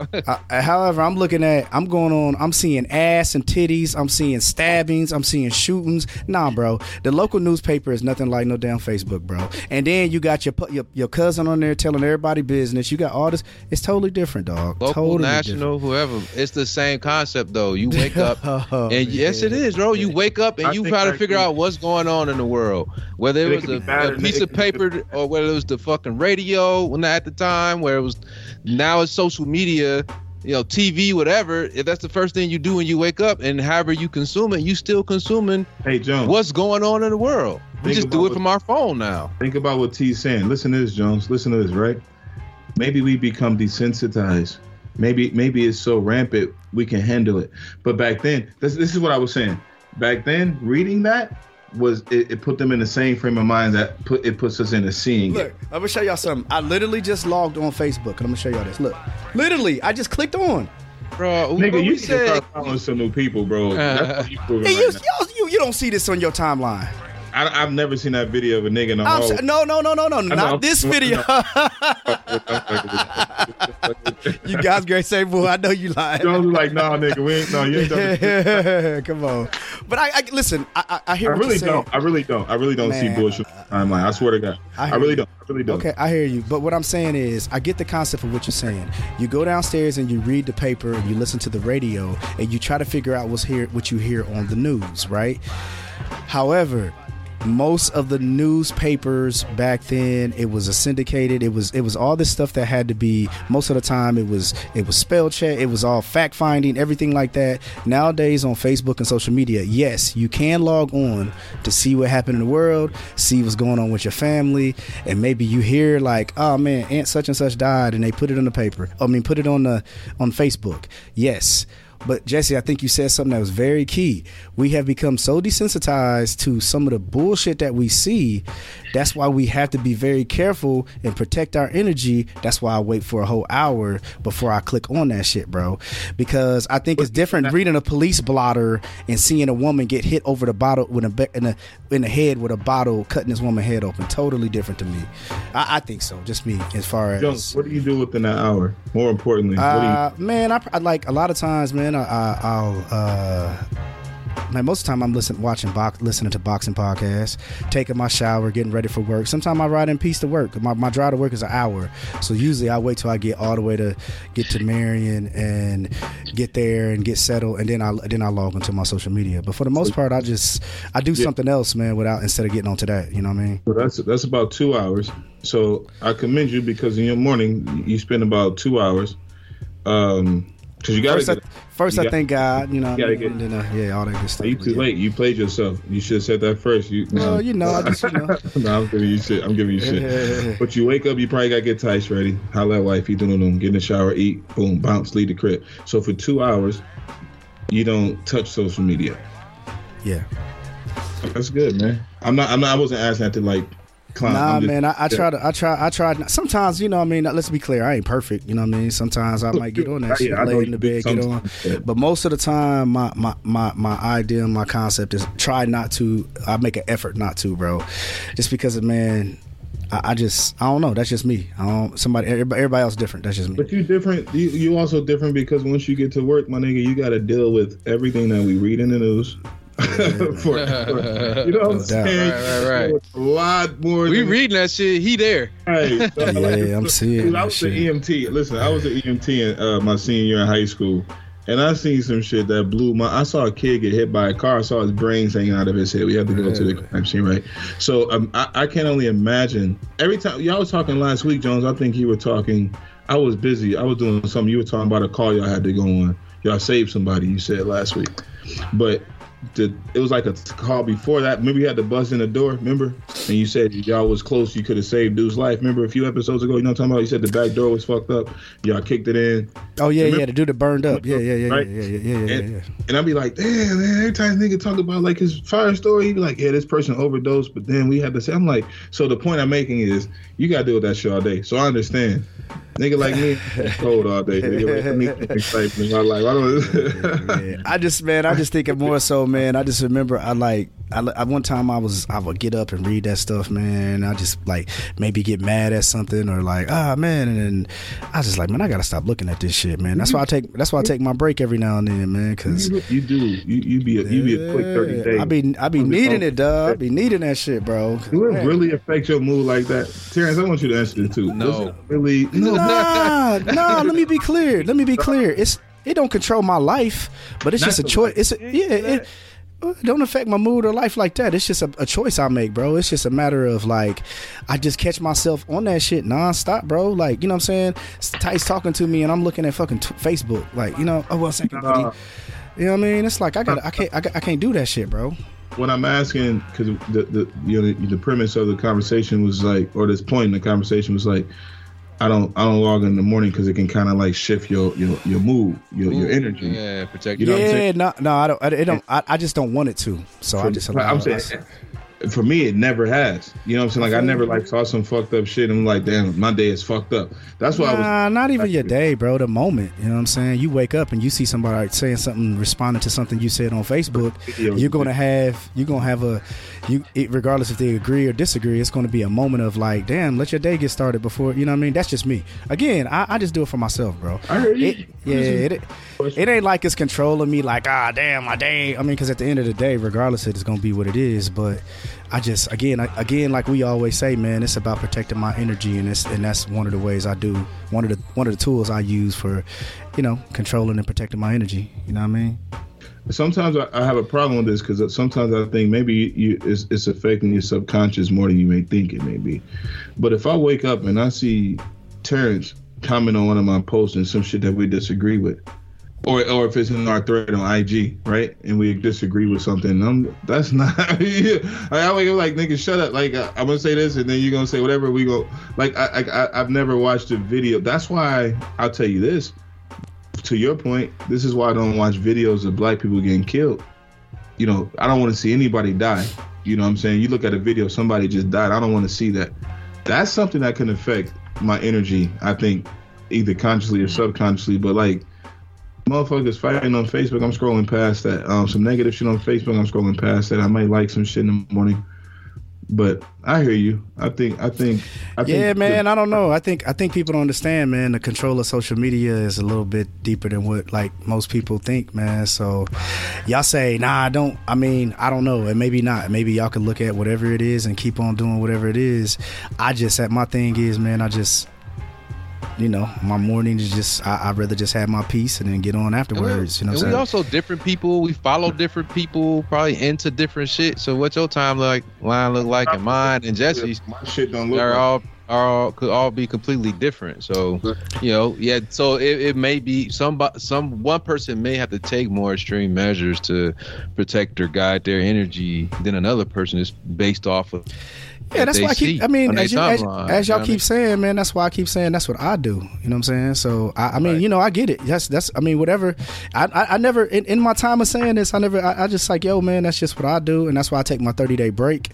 However, I'm looking at, I'm going on, I'm seeing ass and titties, I'm seeing stabbings, I'm seeing shootings. Nah, bro, the local newspaper is nothing like no damn Facebook, bro. And then you got your your, your cousin on there telling everybody business. You got all this. It's totally different, dog. Local, totally national, whoever. It's the same concept though. You wake up Oh, and yes, it is, bro. You wake up and I you think try to figure out what's going on in the world, whether it It was a, a piece of paper or whether it was the fucking radio when at the time, where it was now it's social media, you know, TV, whatever. If that's the first thing you do when you wake up, and however you consume it, you still consuming hey, Jones. what's going on in the world. We just do it what- from our phone now. Think about what T's saying. Listen to this, Jones. Listen to this, right? Maybe we become desensitized. Maybe maybe it's so rampant we can handle it. But back then, this, this is what I was saying. Back then, reading that was it, it put them in the same frame of mind that put it puts us into seeing Look, it. I'm gonna show y'all something. I literally just logged on Facebook, and I'm gonna show y'all this. Look, literally, I just clicked on. Bro, Nigga, you need to said, start following some new people, bro. That's what you proving Hey, right you, now. y'all- you, you don't see this on your timeline. I, I've never seen that video of a nigga in a hole. no, no, no, no, no, not this video. you guys, great say, boy, I know you lying. Jones was like, nah, nigga, we ain't, no, you ain't done this. Come on, but I, I listen. I, I, I I really don't. I really don't. I really don't see Man, bullshit on the timeline. I swear to God. I I, really you. don't. I really don't. Okay, I hear you. But what I'm saying is, I get the concept of what you're saying. You go downstairs and you read the paper and you listen to the radio and you try to figure out what's here, what you hear on the news, right? However, most of the newspapers back then it was a syndicated it was it was all this stuff that had to be most of the time it was it was spell check it was all fact finding everything like that. Nowadays on facebook and social media yes you can log on to see what happened in the world see what's going on with your family and maybe you hear like oh man aunt such and such died and they put it on the paper i mean put it on the on facebook. Yes but Jesse, I think you said something that was very key. We have become so desensitized to some of the bullshit that we see. That's why we have to be very careful and protect our energy. That's why I wait for a whole hour before I click on that shit, bro. Because I think it's different reading a police blotter and seeing a woman get hit over the bottle with a in the in the head with a bottle, cutting this woman head open. Totally different to me. I, I think so. Just me, as far as Jones, what do you do within that hour? More importantly, what uh, man, I, I like a lot of times, man. I, I, I'll, uh, man, most of the time I'm listening, watching, box, listening to boxing podcasts, taking my shower, getting ready for work. Sometimes I ride in peace to work. My, my drive to work is an hour, so usually I wait till I get all the way to get to Marion and get there and get settled, and then I then I log into my social media. But for the most part, I just I do something else, man, without instead of getting onto that. You know what I mean? So that's that's about two hours. So I commend you because in your morning you spend about two hours. Um, because you gotta First, I, first you I thank God, you know, you gotta get- then, uh, yeah, all that good stuff. You too yeah. late. You played yourself. You should have said that first. You, Well, you know, I just, you know. no, I'm giving you shit. I'm giving you shit. But you wake up, you probably gotta get tights ready. Holla at wife, you doing them, get in the shower, eat, boom, bounce, leave the crib. So for two hours, you don't touch social media. Yeah. That's good, man. I'm not. I'm not. I wasn't asking that to like clown. Nah, just- man, I, I try to, I try, I try. Sometimes, you know, I mean, let's be clear, I ain't perfect. You know, what I mean, sometimes I might get on that shit, Yeah, lay in the bed, get on. yeah. But most of the time, my my my my idea, and my concept is try not to. I make an effort not to, bro, just because, of, man. I, I just, I don't know. That's just me. I don't. Somebody, everybody, everybody else different. That's just me. But you different. You, you also different because once you get to work, my nigga, you got to deal with everything that we read in the news. for, for- you know what I'm saying? Right, right, right. A lot more. We than- reading that shit. He there. Right. So, Yeah, I'm seeing Dude, I that was an shit. EMT. Listen, I was an EMT in uh, my senior year in high school, and I seen some shit that blew my. I saw a kid get hit by a car. I saw his brains hanging out of his head. We had to go to the crime scene, right? So um, I, I can only imagine. Every time y'all was talking last week, Jones, I think you were talking. I was busy. I was doing something. You were talking about a call y'all had to go on. Y'all saved somebody. You said last week, but the it was like a call before that. Remember you had the buzz in the door. Remember, and you said y'all was close. You could have saved dude's life. Remember a few episodes ago. You know what I'm talking about? You said the back door was fucked up. Y'all kicked it in. Oh yeah, Remember? yeah. The dude that burned up. Yeah, yeah, yeah, Right? yeah, yeah, yeah, yeah, yeah, yeah. and I'd be like, damn, man. Every time nigga talk about like his fire story, he'd be like, yeah, this person overdosed, but then we had to say, I'm like, so the point I'm making is, you gotta deal with that shit all day. So I understand. Nigga like me, it's cold all day. Nigga like me, excitement in my life. I don't. Yeah. I just man, I just think it more so, man. I just remember I like I, I one time I was I would get up and read that stuff, man. I just like maybe get mad at something or like ah man, and then I was just like man, I gotta stop looking at this shit, man. That's why I take that's why I take my break every now and then, man, because. You, you do. You you be a, you be a quick thirty days. I be I be I'm needing it, dog. I be needing that shit, bro. Do it really affect your mood like that, Terrence? I want you to answer this too. No. Really? No. Nah, nah. Let me be clear. Let me be clear. It's it don't control my life, but it's just a choice. life. It's a, yeah. It, it don't affect my mood or life like that. It's just a, a choice I make, bro. It's just a matter of like, I just catch myself on that shit nonstop, bro. Like, you know what I'm saying? Tice talking to me and I'm looking at fucking t- Facebook. Like, you know, oh, one second, buddy. Nah. You know what I mean? It's like I got, I can't, I, I can't do that shit, bro. When I'm asking, because the the you know the, the premise of the conversation was like, or this point in the conversation was like, I don't I don't log in the morning because it can kind of like shift your your your mood, your your energy. Yeah, protect You know what I'm yeah, saying? no, no, I don't, I, it don't, I, I just don't want it to. So I For- just, I'm saying, for me, it never has. You know what I'm saying? Like I never like saw some fucked up shit and I'm like, damn, my day is fucked up. That's why I was. Nah, not even your day, bro. The moment. You know what I'm saying? You wake up and you see somebody saying something, responding to something you said on Facebook. You're gonna have you're gonna have a you it, regardless if they agree or disagree. It's gonna be a moment of like, damn, let your day get started before you know what I mean. That's just me. Again, I, I just do it for myself, bro. I heard you. It, yeah, it, it ain't like it's controlling me. Like, ah, damn, my day. I mean, because at the end of the day, regardless, of it's gonna be what it is. But I just again, I, again, like we always say, man, it's about protecting my energy, and it's and that's one of the ways I do. One of the one of the tools I use for, you know, controlling and protecting my energy. You know what I mean? Sometimes I, have a problem with this because sometimes I think maybe you, it's, it's affecting your subconscious more than you may think it may be. But if I wake up and I see Terrence comment on one of my posts and some shit that we disagree with, or or if it's in our thread on IG, right, and we disagree with something, I'm, that's not. I up like nigga, shut up. Like I, I'm gonna say this, and then you're gonna say whatever. We go like I I- I've never watched a video. That's why I'll tell you this. To your point, this is why I don't watch videos of black people getting killed. You know, I don't want to see anybody die. You know what I'm saying? You look at a video, somebody just died. I don't want to see that. That's something that can affect my energy, I think, either consciously or subconsciously. But like motherfuckers fighting on Facebook, I'm scrolling past that. Um, some negative shit on Facebook, I'm scrolling past that. I might like some shit in the morning. But I hear you. I think I think I think Yeah, man. the- I don't know. I think I think people don't understand, man. The control of social media is a little bit deeper than what like most people think, man. So y'all say, nah, I don't. I mean, I don't know, and maybe not. Maybe y'all can look at whatever it is and keep on doing whatever it is. I just, at my thing is, man. I just. You know, my morning is just I, I'd rather just have my peace and then get on And afterwards. You know and I'm we also different people. We follow different people, probably into different shit. So what your time like line look like and mine and Jesse's my shit don't look They're like all are all could all be completely different. So you know, yeah. So it, it may be some some one person may have to take more extreme measures to protect or guide their energy than another person is based off of. Yeah, that's why I keep. I mean, on their as, you, as, timeline, as you y'all know what I keep mean? saying, man, that's why I keep saying that's what I do. You know what I'm saying? So I, I mean, Right. you know, I get it. That's that's. I mean, whatever. I I, I never in, in my time of saying this, I never. I, I just like, yo, man, that's just what I do, and that's why I take my 30 day break.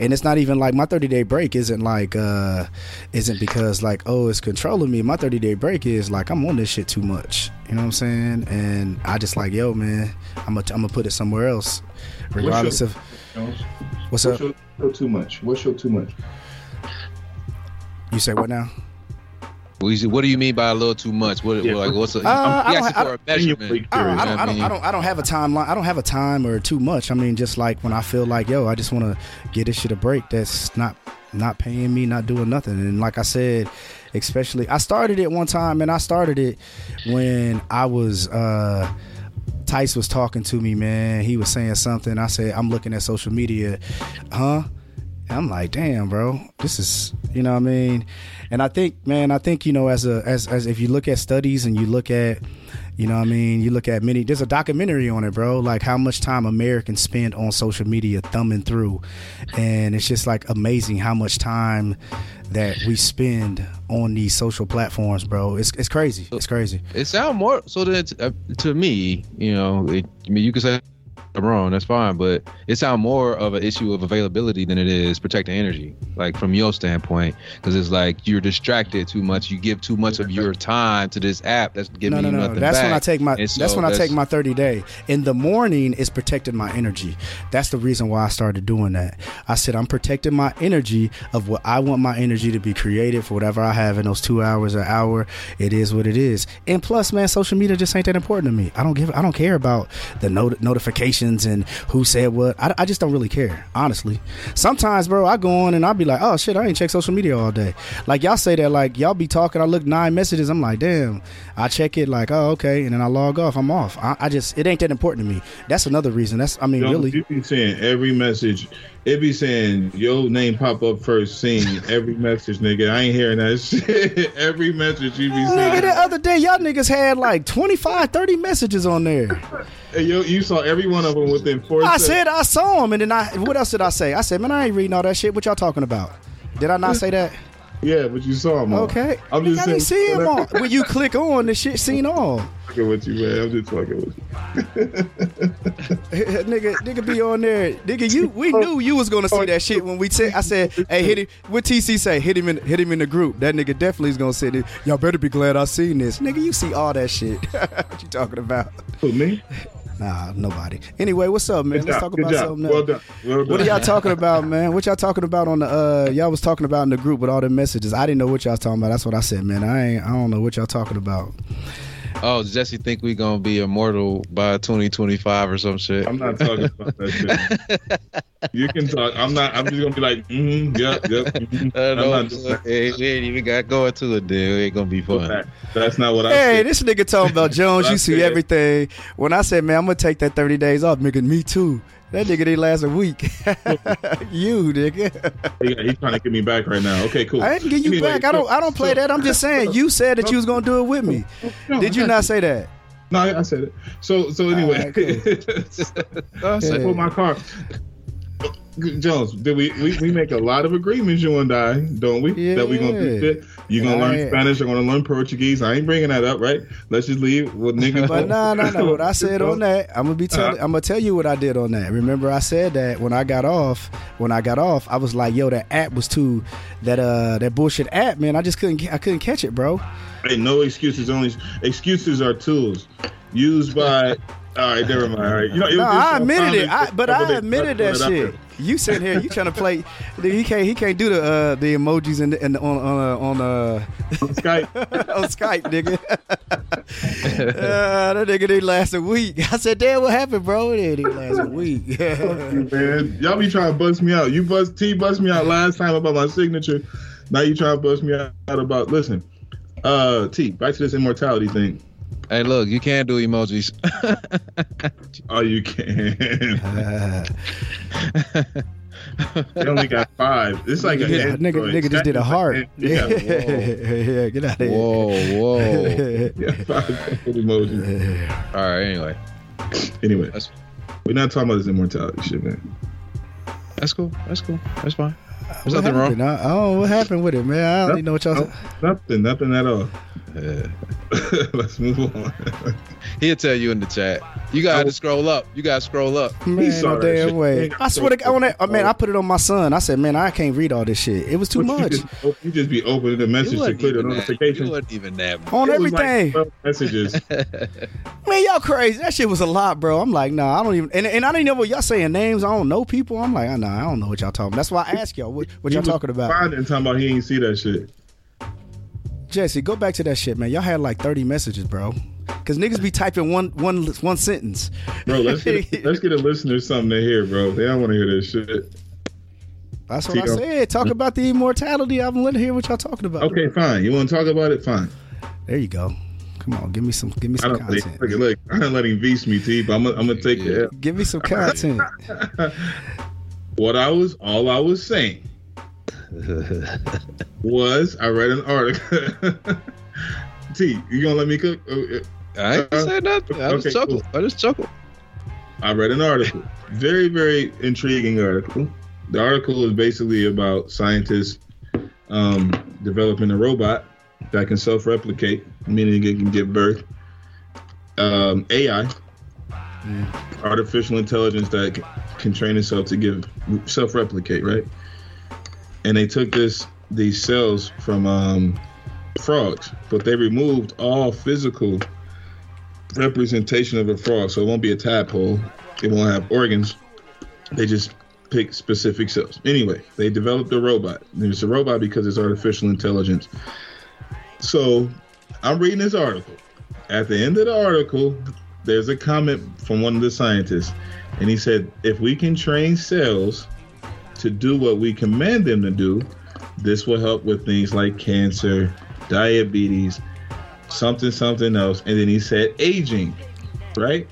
And it's not even like my 30 day break isn't like uh isn't because like oh it's controlling me. My 30 day break is like I'm on this shit too much. You know what I'm saying? And I just like yo man, I'm gonna I'm gonna put it somewhere else, regardless of Jones. what's up. Your, your too much? What's your too much? You say what now? What do you- what do you mean by a little too much? What Yeah. like what's a, Uh, I I'm don't- asking I for a don't- measurement? I don't, I don't, I don't. I don't, I don't have a timeline. I don't have a time or too much. I mean, just like when I feel like, yo, I just want to get this shit a break. That's not, not paying me, not doing nothing. And like I said, especially, I started it one time, and I started it when I was. uh Tice was talking to me, man. He was saying something. I said, I'm looking at social media, huh? I'm like, damn, bro, this is, you know what I mean? And I think, man, I think, you know, as a, as, as if you look at studies and you look at, You know what I mean? You look at many. There's a documentary on it, bro. Like how much time Americans spend on social media thumbing through, and it's just like amazing how much time that we spend on these social platforms, bro. It's it's crazy. It's crazy. It sounds more so that uh, to me, you know, it, I mean, you could say I'm wrong, that's fine. But it sounds more of an issue of availability than it is protecting energy, like from your standpoint, because it's like you're distracted too much. You give too much of your time to this app that's giving no, no, you no. nothing That's back. when I take my. So that's when I take my thirty day. In the morning, it's protecting my energy. That's the reason why I started doing that. I said I'm protecting my energy of what I want my energy to be creative for whatever I have in those two hours or hour. It is what it is. And plus, man, social media just ain't that important to me. I don't give. I don't care about the not- and who said what. I, I just don't really care, honestly. Sometimes, bro, I go on and I'll be like, oh shit, I ain't check social media all day. Like y'all say that, like y'all be talking. I look nine messages. I'm like, damn. I check it, like, oh okay, and then I log off. I'm off. I, I just it ain't that important to me. That's another reason. That's I mean, really. You be saying every message. It be saying your name pop up first, scene every message, nigga. I ain't hearing that shit. every message you be saying. Nigga, the other day, y'all niggas had like 25, 30 messages on there. Hey, yo, you saw every one of them within four. I seconds. said I saw them, and then I. What else did I say? I said, man, I ain't reading all that shit. What y'all talking about? Did I not say that? Yeah, but you saw him. all. Okay. I'm just I didn't see him all. When you click on, the shit seen all. fucking with you, man. I'm just fucking with you. nigga, nigga be on there. Nigga, you we oh. knew you was gonna see that shit when we said I said, hey, hit him what TC say, hit him in hit him in the group. That nigga definitely is gonna say this. Y'all better be glad I seen this. Nigga, you see all that shit. what you talking about? Who, me? Nah, nobody. Anyway, what's up, man? Good Let's job. talk Good about job. something Well done. Well done. What are y'all talking about, man? What y'all talking about on the uh y'all was talking about in the group with all the messages. I didn't know what y'all was talking about. That's what I said, man. I ain't I don't know what y'all talking about. Oh, Jesse think we gonna be immortal by 2025 or some shit? I'm not talking about that shit. You can talk. I'm not. I'm just gonna be like, mm-hmm, yep, yep. mhm. I I'm know, not doing that. hey, we ain't even got going to it, dude. It ain't gonna be fun. That's not what I Hey, said. this nigga talking about Jones. You see said- everything. When I said, man, I'm gonna take that 30 days off, nigga, me too. That nigga didn't last a week. you nigga. He- He's trying to get me back right now. Okay, cool. I didn't get you Anyway, back. I don't. I don't play that. I'm just saying. You said that you was gonna do it with me. No, Did you not say that? No, I I said it. So, so anyway, Oh, so- Yeah. for my car. Jones, did we, we we make a lot of agreements, you and I, don't we? That we gonna do Yeah. shit. You gonna learn I- Spanish. I'm gonna learn Portuguese. I ain't bringing that up, right? Let's just leave with niggas. But no, no, no. What I said on that, I'm gonna be telling. Uh-huh. I'm gonna tell you what I did on that. Remember, I said that when I got off. When I got off, I was like, "Yo, that app was too that uh that bullshit app, man. I just couldn't. I couldn't catch it, bro. Hey, no excuses. Only excuses are tools used by. All right, never mind. All right, you know, No, I admitted it. I, but I admitted that shit. You sitting here, you trying to play? He can't. He can't do the uh, the emojis and and on on uh, on uh, Skype. on Skype, nigga. uh, that nigga didn't last a week. I said, "Damn, what happened, bro? It didn't last a week." man. Y'all be trying to bust me out. You bust T bust me out last time about my signature. Now you trying to bust me out about listen. Uh T, back to this immortality thing. Hey, look, you can't do emojis. Oh, you can. They only got five. It's like a nigga, Android. nigga, nigga just did a heart. Yeah, Yeah, yeah, get out of here. whoa, whoa. yeah, five emojis. All right, anyway, Anyway, That's- we're not talking about this immortality shit, man. that's cool. That's cool. That's fine. There's What nothing wrong. happened? I, oh, what happened with it, man? I don't even know what y'all. No, nothing, nothing at all. Yeah. Let's move on. He'll tell you in the chat. You gotta oh. scroll up. You gotta scroll up. Man, saw no damn shit. way. I swear to God, on that, oh, man, I oh. put it on my son. I said, man, I can't read all this shit. It was too But much You just, you just be opening the message You to clear the even that- notification. You wasn't even that. on It was like everything. messages. Man, y'all crazy. That shit was a lot, bro. I'm like, nah, I don't even. And, and I didn't know what y'all saying names. I don't know people. I'm like, ah, nah, I don't know what y'all talking. That's why I ask y'all what, what y'all talking about. Finding talking about he ain't see that shit. Jesse, go back to that shit, man. Y'all had like 30 messages, bro. Cause niggas be typing one one one sentence. Bro, let's get let's get a listener something to hear, bro. They don't want to hear this shit. That's what I said. Talk about the immortality. I'm letting hear what y'all talking about. Okay, fine. You want to talk about it? Fine. There you go. Come on, give me some give me some think, content. look, look, I don't let him beast me, T, but I'm gonna I'm gonna take it. Give me some content. What I was all I was saying was I read an article. T, you gonna let me cook? Uh, I ain't Uh, said nothing. I just okay, chuckle. I just chuckle. I read an article. Very, very intriguing article. The article is basically about scientists um, developing a robot that can self-replicate, meaning it can give birth. Um, AI, artificial intelligence that can train itself to give self-replicate, right? And they took this these cells from um, frogs, but they removed all physical representation of a frog, so it won't be a tadpole. It won't have organs. They just pick specific cells. Anyway, they developed a robot. It's a robot because it's artificial intelligence. So I'm reading this article. At the end of the article, there's a comment from one of the scientists, and he said, if we can train cells to do what we command them to do, this will help with things like cancer, diabetes, something, something else. And then he said aging, right?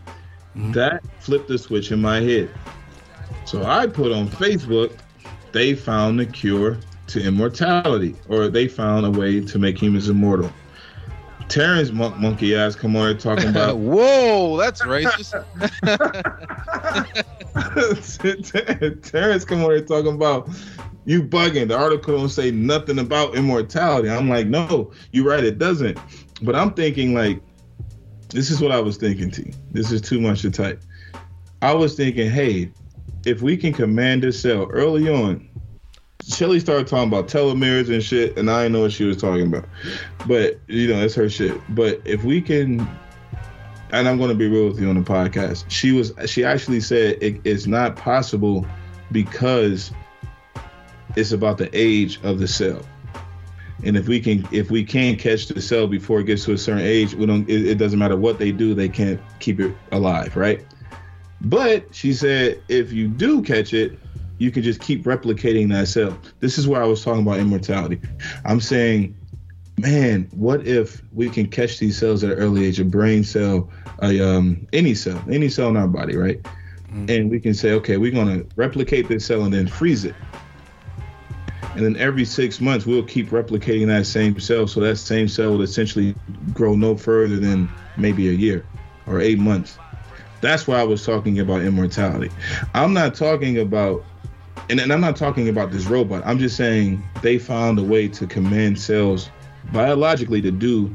Mm-hmm. That flipped the switch in my head. So I put on Facebook, they found the cure to immortality, or they found a way to make humans immortal. Terrence Monk Monkey ass come on here talking about Whoa, that's racist. Terrence come on here talking about you bugging. The article don't say nothing about immortality. I'm like, no, you're right, it doesn't. But I'm thinking like, this is what I was thinking, T. This is too much to type. I was thinking, hey, if we can command this cell early on, Shelly started talking about telomeres and shit, and I didn't know what she was talking about. But you know, it's her shit. But if we can and I'm going to be real with you on the podcast. She was she actually said it, it's not possible because it's about the age of the cell. And if we can if we can catch the cell before it gets to a certain age, we don't it, it doesn't matter what they do, they can't keep it alive, right? But she said if you do catch it, you can just keep replicating that cell. This is where I was talking about immortality. I'm saying man, what if we can catch these cells at an early age, a brain cell, a um, any cell, any cell in our body, right? And we can say, okay, we're gonna replicate this cell and then freeze it. And then every six months, we'll keep replicating that same cell. So that same cell will essentially grow no further than maybe a year or eight months. That's why I was talking about immortality. I'm not talking about, and, and I'm not talking about this robot. I'm just saying they found a way to command cells biologically to do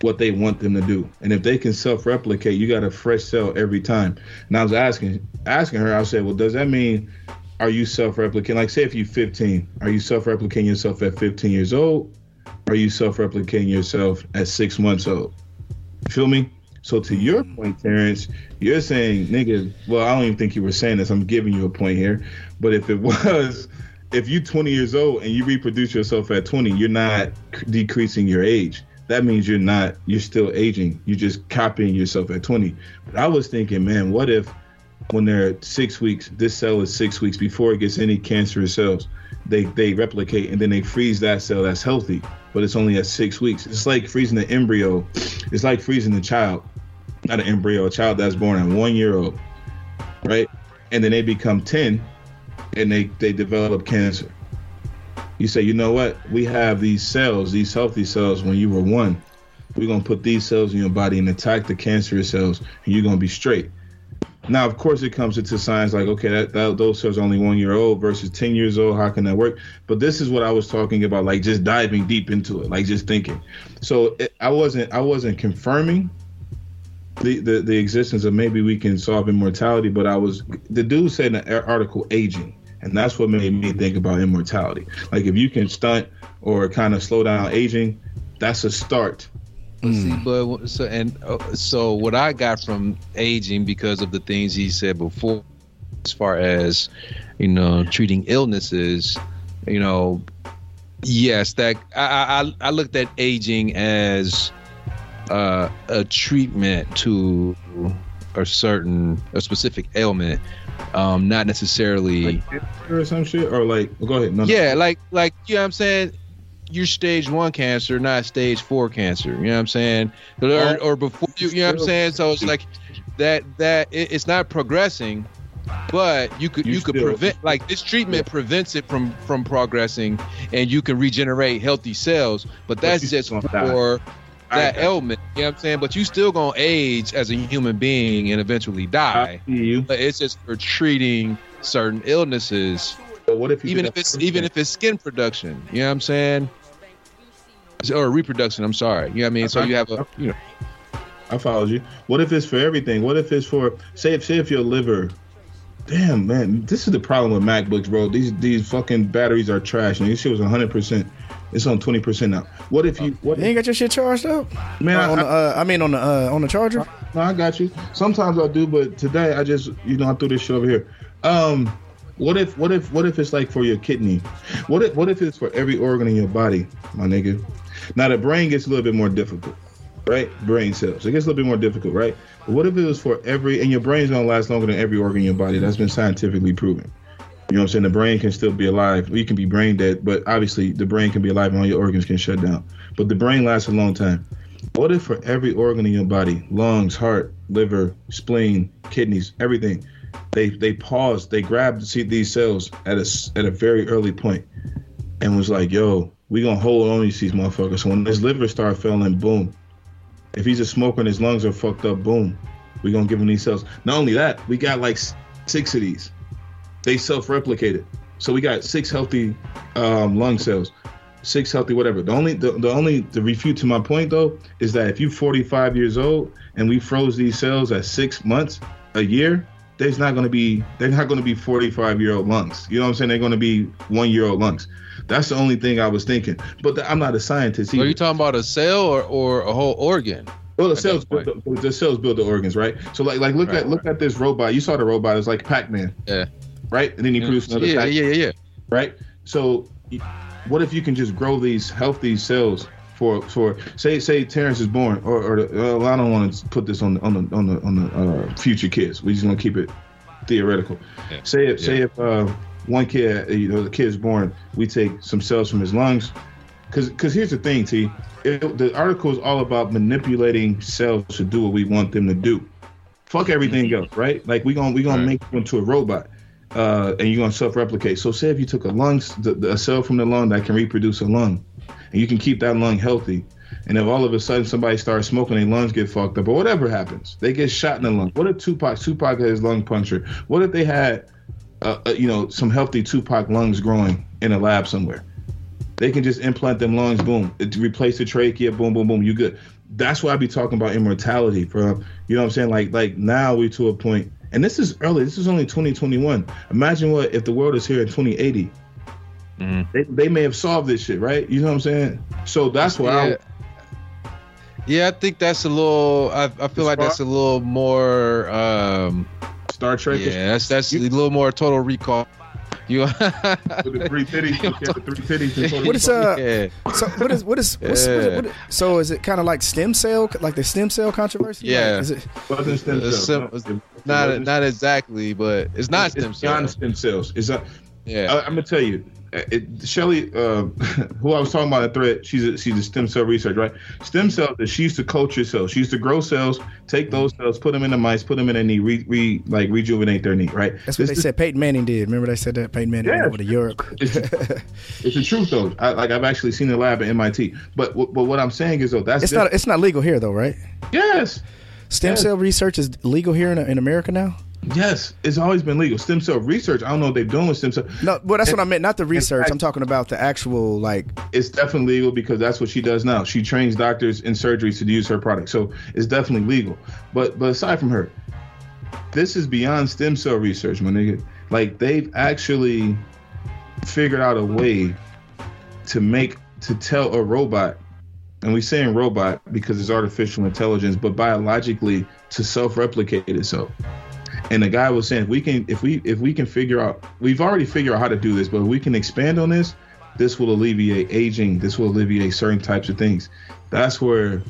what they want them to do. And if they can self-replicate, you got a fresh cell every time. And I was asking asking her, I said, well, does that mean are you self-replicating? Like say if you're 15, are you self-replicating yourself at 15 years old? Are you self-replicating yourself at six months old? You feel me? So to your mm. point, Terrence, you're saying, nigga, well, I don't even think you were saying this. I'm giving you a point here. But if it was, if you're 20 years old and you reproduce yourself at 20, you're not c- decreasing your age. That means you're not, you're still aging. You're just copying yourself at 20. But I was thinking, man, what if when they're six weeks, this cell is six weeks before it gets any cancerous cells, they they replicate and then they freeze that cell that's healthy, but it's only at six weeks. It's like freezing the embryo. It's like freezing the child, not an embryo, a child that's born at one year old, right? And then they become 10 and they, they develop cancer. You say, you know what? We have these cells, these healthy cells when you were one. We're going to put these cells in your body and attack the cancerous cells, and you're going to be straight. Now, of course, it comes into science like, okay, that, that those cells are only one year old versus 10 years old. How can that work? But this is what I was talking about, like just diving deep into it, like just thinking. So it, I wasn't, I wasn't confirming the, the the existence of maybe we can solve immortality, but I was the dude said in the article aging, and that's what made me think about immortality. Like if you can stunt or kind of slow down aging, that's a start. But See, but so and uh, so what I got from aging because of the things he said before, as far as you know, treating illnesses, you know, yes, that I I, I looked at aging as uh, a treatment to a certain a specific ailment, um, not necessarily. Like or some shit, or like, well, go ahead. No, no. Yeah, like like you know what I'm saying. You're stage one cancer, not stage four cancer. You know what I'm saying? Or, or before you, you know what I'm saying? So it's like that that it, it's not progressing, but you could You you, could prevent like this treatment prevents it from from progressing, and you can regenerate healthy cells. But that's you just still gonna die. for that ailment. You know what I'm saying? But you still gonna age as a human being and eventually die. You. But it's just for treating certain illnesses, But what if even if it's even if it's skin production. You know what I'm saying? Or reproduction. I'm sorry. You know what I mean? So you have a you know I followed you. What if it's for everything? What if it's for say if say if your liver Damn man, this is the problem with MacBooks, bro. These these fucking batteries are trash. And this shit was 100. percent It's on 20 percent now. What if you? What You ain't got your shit charged up? man? Uh, I, on the, uh, I mean, on the uh, on the charger. no, I got you. Sometimes I do, but today I just you know I threw this shit over here. Um, what if what if what if it's like for your kidney? What if what if it's for every organ in your body, my nigga? Now the brain gets a little bit more difficult, right? Brain cells. It gets a little bit more difficult, right? But what if it was for every and your brain's gonna last longer than every organ in your body? That's been scientifically proven. You know what I'm saying? The brain can still be alive. You can be brain dead, but obviously the brain can be alive and all your organs can shut down. But the brain lasts a long time. What if for every organ in your body, lungs, heart, liver, spleen, kidneys, everything, they they paused, they grabbed see these cells at a at a very early point, and was like, "Yo, we gonna hold on to these motherfuckers." So when his liver start failing, boom. If he's a smoker and his lungs are fucked up, boom, we gonna give him these cells. Not only that, we got like six of these. They self-replicated, so we got six healthy um, lung cells six healthy, whatever. The only the, the only to refute to my point though is that if you're 45 years old and we froze these cells at six months, a year, there's not going to be they're not going to be 45 year old lungs. You know what I'm saying? They're going to be one year old lungs. That's the only thing I was thinking. But the, I'm not a scientist. are you talking about a cell or, or a whole organ? Well, the cells build the, the cells build the organs, right? So like like look Right, at look at this robot. You saw the robot. It's like Pac-Man. Yeah. Right. And then he produced another. yeah, Pac- yeah, yeah, yeah. right? So, what if you can just grow these healthy cells for for say say Terrence is born, or or the, I don't want to put this on the on the on the on the uh, future kids. We just want to keep it theoretical. Yeah. Say if say if uh, one kid, you know, the kid is born, we take some cells from his lungs. Because because here's the thing, T. It, the article is all about manipulating cells to do what we want them to do. Fuck everything else, right? Like we gonna we gonna Right. make you into a robot uh, and you're gonna self-replicate. So say if you took a lung, the, the, a cell from the lung that can reproduce a lung, and you can keep that lung healthy, and if all of a sudden somebody starts smoking, their lungs get fucked up, or whatever happens, they get shot in the lung. What if Tupac, Tupac had his lung punctured? What if they had, uh, uh, you know, some healthy Tupac lungs growing in a lab somewhere? They can just implant them lungs, boom, it, replace the trachea, boom, boom, boom, you good. That's why I be talking about immortality, bro. You know what I'm saying? Like, like now we to a point, and this is early. This is only 2021. Imagine what if the world is here in 2080. Mhm. They, they may have solved this shit, right? You know what I'm saying? So that's why Yeah. Yeah, I think that's a little. I, I feel like that's a little more. Um, Star Trek yeah, that's that's a little more total recall. You. with the three titties. yeah, the three titties. What is uh? yeah. So what is what is what's, what is, what is so is it kind of like stem cell like the stem cell controversy? Like, Yeah. is it? wasn't stem It's cells. sim- Not wasn't- not exactly, but it's not it's stem beyond cells. stem cells. It's a, Yeah. I, I'm gonna tell you, it, Shelly, uh, who I was talking about a threat. she's a, she's a stem cell research, right? Stem cells is she used to culture cells. She used to grow cells, take those cells, put them in the mice, put them in their knee, re, re like rejuvenate their knee, right? That's what they said. Peyton Manning did. Remember they said that Peyton Manning went Yeah. over to Europe. It's, it's the truth though. I, like I've actually seen the lab at MIT. But but what I'm saying is though, that's It's not. It's not legal here though, right? yes. Stem Yes. cell research is legal here in, in America now. Yes, it's always been legal. Stem cell research. I don't know what they're doing with stem cell. No, well, that's what I meant. Not the research. fact- I'm talking about the actual like. It's definitely legal because that's what she does now. She trains doctors in surgeries to use her product, so it's definitely legal. But but aside from her, this is beyond stem cell research, my nigga. Like they've actually figured out a way to make to tell a robot, and we saying robot because it's artificial intelligence, but biologically to self-replicate itself. And the guy was saying, if we can, if we, if we can figure out, we've already figured out how to do this, but if we can expand on this, this will alleviate aging. This will alleviate certain types of things. That's where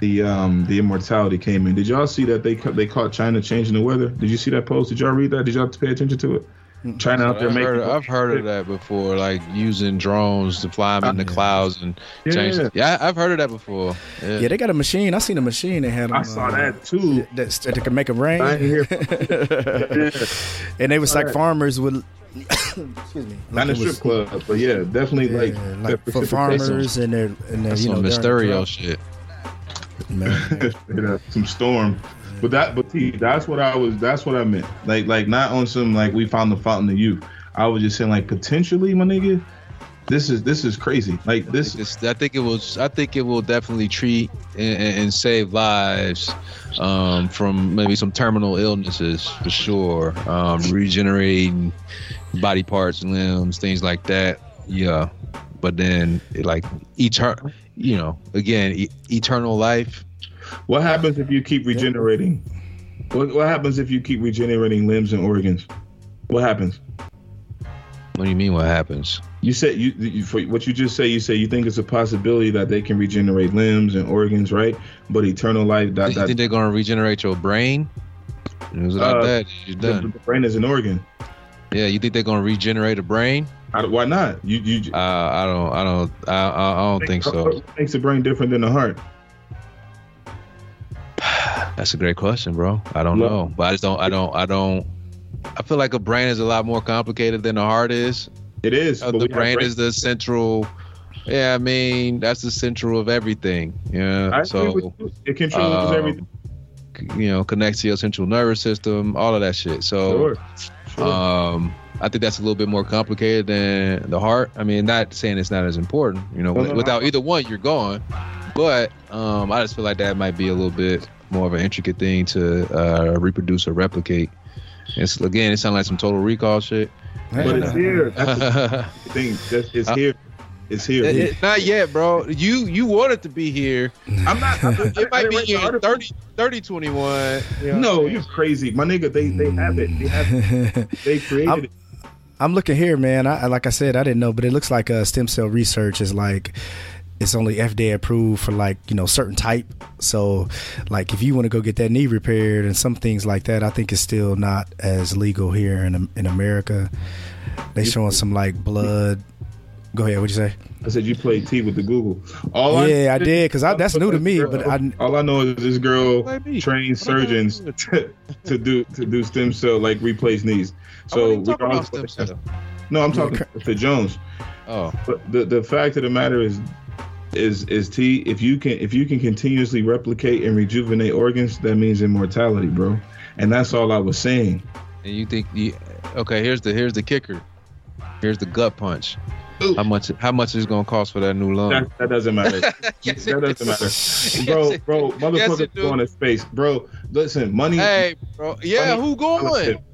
the um the immortality came in. Did y'all see that they they caught China changing the weather? Did you see that post? Did y'all read that? Did y'all pay attention to it? China out there I've making. heard, I've heard of that before, like using drones to fly them in the clouds and change. Yeah. Yeah, I've heard of that before. Yeah. Yeah, they got a machine. I seen a machine they had. On, I saw uh, that too. That, that can make it rain. I ain't hear. yeah. and they was like Alright. farmers would. excuse me. Not like in it was- strip club, but yeah, definitely like, Yeah, the like for farmers and their and their That's you know some they're Mysterio shit. Man. Straight some storm. But that, but that's what I was. That's what I meant. Like, like not on some like we found the fountain of youth. I was just saying like potentially, my nigga. This is this is crazy. Like this. I think it will. I think it will definitely treat and, and save lives um, from maybe some terminal illnesses for sure. Um, regenerating body parts, limbs, things like that. Yeah, but then like eternal. You know, again, e- eternal life. What happens if you keep regenerating? What what happens if you keep regenerating limbs and organs? What happens? What do you mean? What happens? You said you, you for what you just say. You say you think it's a possibility that they can regenerate limbs and organs, right? But eternal life. That, you that think they're gonna regenerate your brain? It was like Uh, that. You're done. the brain is an organ. Yeah, you think they're gonna regenerate a brain? I, why not? You you. Uh, I don't. I don't. I, I, I don't think so. What makes the brain different than the heart? That's a great question, bro. I don't Look. know, but I just don't. I don't. I don't. I feel like a brain is a lot more complicated than the heart is. It is. Uh, the brain brain- is the central. Yeah, I mean that's the central of everything. Yeah. I so. It controls um, everything. you know, connects to your central nervous system, all of that shit. So. Sure. Sure. Um, I think that's a little bit more complicated than the heart. I mean, not saying it's not as important. You know, No, no, without no. either one, you're gone. But um, I just feel like that might be a little bit more of an intricate thing to uh, reproduce or replicate. It's again, it sounds like some total recall shit. but it's here. That's the thing. That's, it's Uh, here. It's here. it- not yet, bro. You you want it to be here. I'm not. I'm, It might be I read the here in 30, 30 21. You know No, you're crazy, my nigga. They they have it. They have it. They created I'm- it. I'm looking here, man. I like I said, I didn't know, but it looks like uh, stem cell research is like it's only FDA approved for like you know certain type. So, like if you want to go get that knee repaired and some things like that, I think it's still not as legal here in in America. They showing some like blood. Go ahead. What'd you say? I said you played T with the Google. All Yeah, I did, 'cause I- that's new to me, but I- all I know is this girl Like me. trains What am I surgeons to, to do to do stem cell like replace knees. So So we talk about regardless- stem cell. no, I'm talking cur- to Jones. Oh, But the the fact of the matter is is is T if you can if you can continuously replicate and rejuvenate organs, that means immortality, bro. And that's all I was saying. and you think you? Okay, here's the here's the kicker. Here's the gut punch. Ooh. How much? How much is it gonna cost for that new lung? That, that doesn't matter. Yes, that doesn't matter. Bro, bro, do. Yes, motherfuckers going to space. Bro, listen, money Hey, bro. Yeah, money- who going?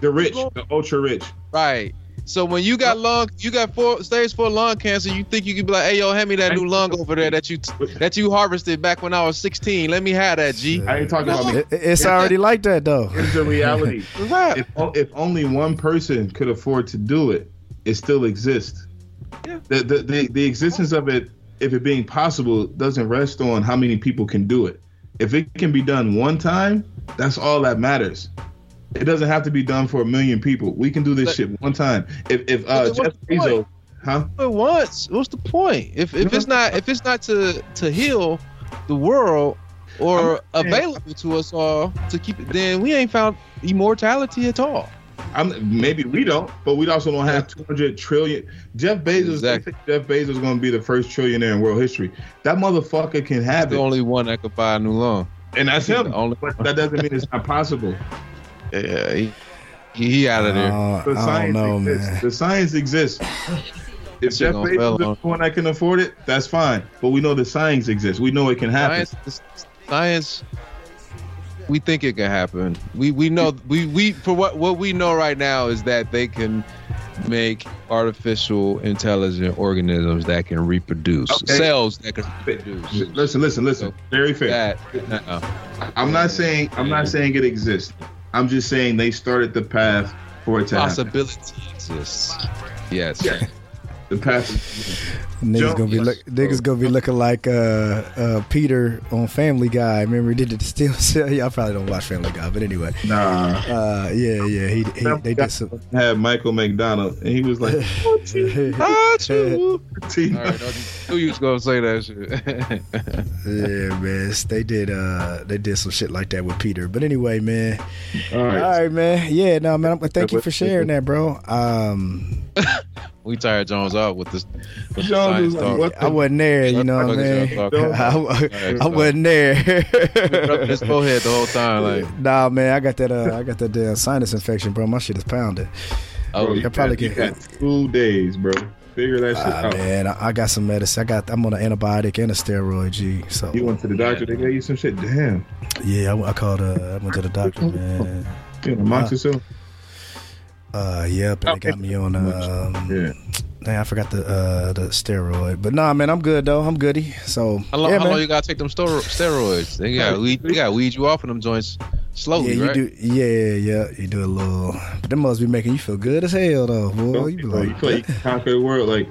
The rich, Who the ultra rich. Right. So when you got lung, you got four stage four lung cancer. You think you could be like, "Hey, yo, hand me that new lung over there that you that you harvested back when I was 16. Let me have that, G." I ain't talking about me. It, it's already like that though. It's the reality. Right. if, if only one person could afford to do it, it still exists. Yeah. The, the, the, the existence of it, if it being possible, doesn't rest on how many people can do it. If it can be done one time, that's all that matters. It doesn't have to be done for a million people. We can do this But- shit one time. If if uh, Jeff Bezos, huh? But once, what's the point? If if it's not if it's not to to heal the world or available to us all to keep it, then we ain't found immortality at all. I'm maybe we don't, but we also don't have 200 trillion. Jeff Bezos, Exactly. Jeff Bezos is going to be the first trillionaire in world history. That motherfucker can have The it, only one that could buy a new lung. and that's him. only But that doesn't mean it's not possible. Yeah, he, he, he out of there. Uh, The I don't science know, exists. man. The science exists. If shit Jeff Bezos fail is the on- one that can afford it, that's fine. But we know the science exists. We know it can happen. science, science we think it can happen we we know we we for what what we know right now is that they can make artificial intelligent organisms that can reproduce Okay. cells that can reproduce Listen, listen, listen. Very fair. that uh, I'm not saying I'm not saying it exists. I'm just saying they started the path for it to happen. possibility exists yes Yeah. The path. Is, Niggas Joe- gonna be look, niggas gonna be looking like uh, uh, Peter on Family Guy. Remember he did the still cell. Y'all probably don't watch Family Guy, but anyway, nah. uh, yeah, yeah. He, he they did some. Had Michael McDonald, and he was like, Ah, true. "T- All right, who you was gonna say that shit? yeah, man. They did uh they did some shit like that with Peter. But anyway, man. All All right. right, man. Yeah, no, man. I'm- Thank you for sharing that, bro. Um, we tired Jones off with this. With Jones was the science like, talk. what I wasn't there, you know what I Motherfuckers mean? are. I, I wasn't there. Rubbing his forehead the whole time, like, nah, man, I got that. Uh, I got that damn sinus infection, bro. My shit is pounded. oh, Bro, you I probably you get- got two days, bro. Figure that shit Ah, out. man, I, I got some medicine. I got. I'm on an antibiotic and a steroid. G. So You went to the doctor, they gave you some shit. Damn. yeah, I, I called. Uh, I went to the doctor, man. You know, amoxicillin. Uh, yep, and they got me on. Um, Yeah. Dang, I forgot the uh, the steroid, but nah, man, I'm good though. I'm goody. So How long, yeah, how man. long you gotta take them stero- steroids? They got weed, they got weed you off of them joints slowly, yeah, you right? do. Yeah, yeah, you do a little. But them must be making you feel good as hell, though, boy. You be you, feel, you like, feel like you can conquer the world like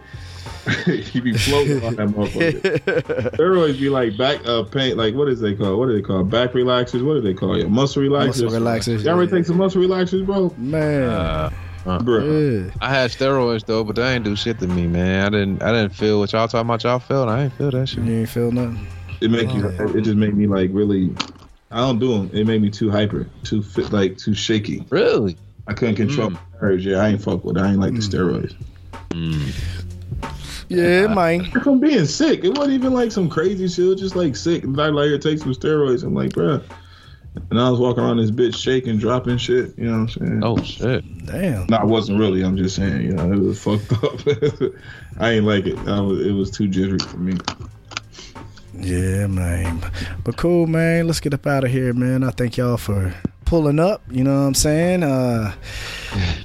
you be floating on that motherfucker. Steroids be like back uh pain like what is they called? What do they call? Back relaxers? What do they call it? Muscle relaxers. Muscle relaxers, You ever yeah. take some muscle relaxers, bro? man. Uh, uh, Bro. yeah. I had steroids though, but they ain't do shit to me, man. I didn't, I didn't feel what y'all talking about. Y'all felt. I ain't feel that shit. You ain't feel nothing. It make you Oh. it just made me like really I don't do them. It made me too hyper, too fit, like too shaky. Really? I couldn't control Mm. my nerves. Yeah, I ain't fuck with. it. I ain't like the steroids. Mm. Yeah, man. From being sick, it wasn't even like some crazy shit. It was just like sick. And I like here take some steroids. I'm like, bruh. And I was walking around this bitch shaking, dropping shit. You know what I'm saying? Oh shit. Damn. No, I wasn't really. I'm just saying. You know, it was fucked up. I ain't like it. I was. It was too jittery for me. Yeah, man. But cool, man. Let's get up out of here, man. I thank y'all for pulling up. You know what I'm saying? Uh,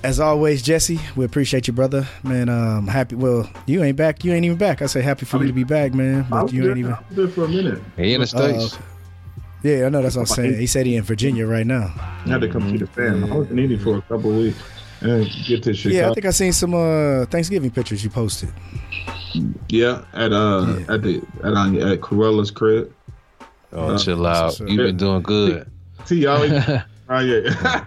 as always, Jesse, we appreciate you, brother. Man, um, happy. Well, you ain't back. You ain't even back. I say happy for you to be back, man. I But you there, ain't even. I was there for a minute. He in the Oh, states. okay. Yeah, I know that's what I'm saying. He said he in Virginia right now. I had to come see the fam. I was in Indy for a couple of weeks and get to Chicago. Yeah, I think I seen some uh, Thanksgiving pictures you posted. Yeah, at uh Yeah. at the at um, at Corella's crib. Oh, Uh, chill out. You've been doing good. See y'all. oh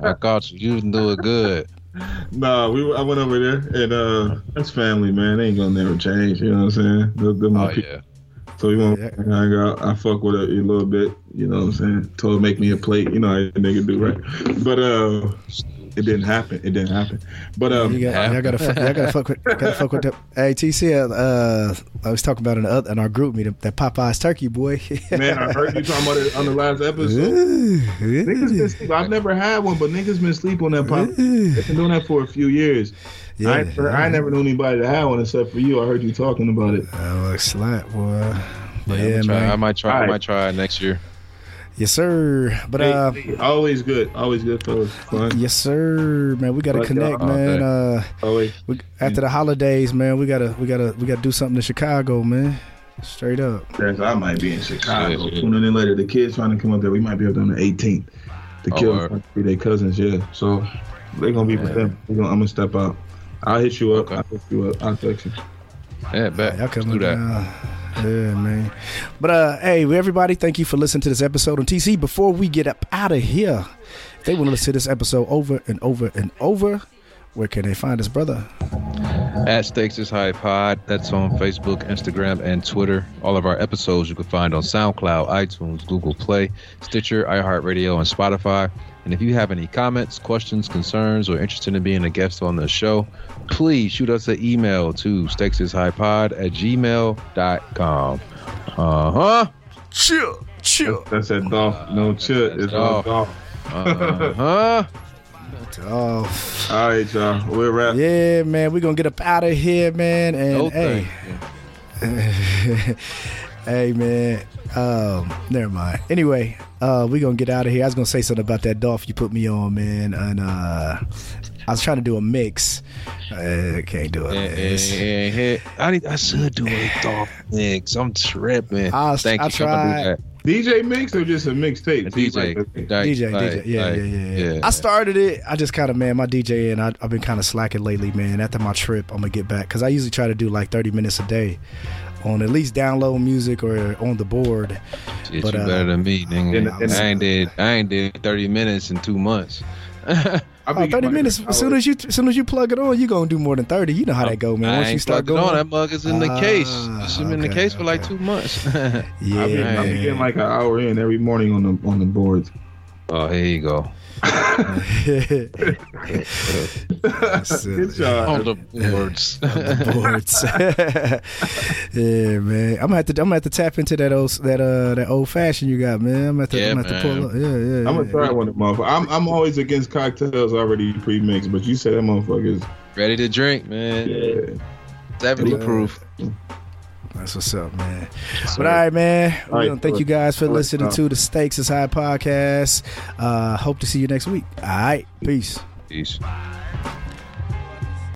I yeah. caught you. You've been doing good. nah, we I went over there and uh that's family, man. They ain't gonna never change. You know what I'm saying? They're, they're my Oh people. yeah. So we want Yeah. to hang out. I fuck with her a little bit. You know what I'm saying? Told make me a plate. You know how a nigga do right. But uh, it didn't happen. It didn't happen. But um, You got, y'all gotta, fuck, y'all gotta fuck with, I gotta fuck with that. Hey, TC, uh, I was talking about in, the other, in our group meeting that Popeyes turkey boy. man, I heard you talking about it on the last episode. Niggas been sleep. I've never had one, but niggas been sleep on that pop. They've been doing that for a few years. Yeah, I, ain't- I never knew anybody that had one except for you. I heard you talking about it. I look slap, boy. But Yeah, yeah, I'm try- I might try. I might try next year. Yes, sir. But uh, Hey, hey, always good. Always good, fellas. Fun. yes, sir, man. We gotta Like connect, man. Uh, Always. we, after the holidays, man, we gotta, we gotta, we gotta do something in Chicago, man. Straight up. Yes, I might be in Chicago. Shit. Sooner than later, the kids trying to come up there. We might be up there on the 18th. The Oh, kids word. to be their cousins, yeah. So they're gonna be with them. Gonna, I'm gonna step out. I'll hit you up. Okay. I'll hit you up. I'll text you. Yeah, bet. Y'all Let's do that. down. Yeah, man. But uh, hey, everybody, thank you for listening to this episode on TC. Before we get up out of here, if they want to listen to this episode over and over and over, where can they find us, brother? At Stakes is High Pod. That's on Facebook, Instagram, and Twitter. All of our episodes you can find on SoundCloud, iTunes, Google Play, Stitcher, iHeartRadio, and Spotify. And if you have any comments, questions, concerns, or interested in being a guest on the show, please shoot us an email to stakesishighpod at gmail.com. Uh huh. Chill, chill. That's that Dolph. No chit. It's all Dolph. Dolph. Uh huh. Oh, All right, y'all. We're wrap. yeah, man. We're going to get up out of here, man. And No hey, thing. hey, man. Um, never mind. Anyway, uh, we're going to get out of here. I was going to say something about that Dolph you put me on, man. And uh, I was trying to do a mix. I can't do it. Yeah, man. yeah, It's- yeah, yeah. I need. I should do a Dolph mix. I'm tripping. I'll- Thank I'll you. I'm try. DJ mix or just a mixtape? A DJ, like- like, DJ, like, DJ, yeah, like, yeah, yeah, yeah, I started it. I just kind of, man, my DJ and I've been kind of slacking lately, man. After my trip, I'm gonna get back because I usually try to do like 30 minutes a day on at least download music or on the board. Shit, But, you uh, better than me, nigga. in- in- I ain't did. I ain't did 30 minutes in two months. I Oh, 30 minutes. As soon as you, as soon as you plug it on, you're gonna do more than 30. You know how that go, man. Once you start going, on. That mug is in the Ah, case. It's been in the okay, case for like two months. yeah, I've been, I've been getting like an hour in every morning on the on the boards. oh, here you go. Good job. On the boards. boards. yeah, man. I'm gonna have to. I'm gonna have to tap into that old that uh that old fashioned you got, man. I'm gonna have to, Yeah, I'm gonna have to pull up. Yeah, yeah. I'm yeah. gonna try one of motherfuckers. I'm I'm always against cocktails already pre-mixed, but you said that motherfucker is Ready to drink, man. yeah. 70 Yeah. proof. That's what's up, man. But all right, man. All right, thank you guys for all right, listening uh, to the Stakes is High podcast. Uh, hope to see you next week. All right, peace. Peace.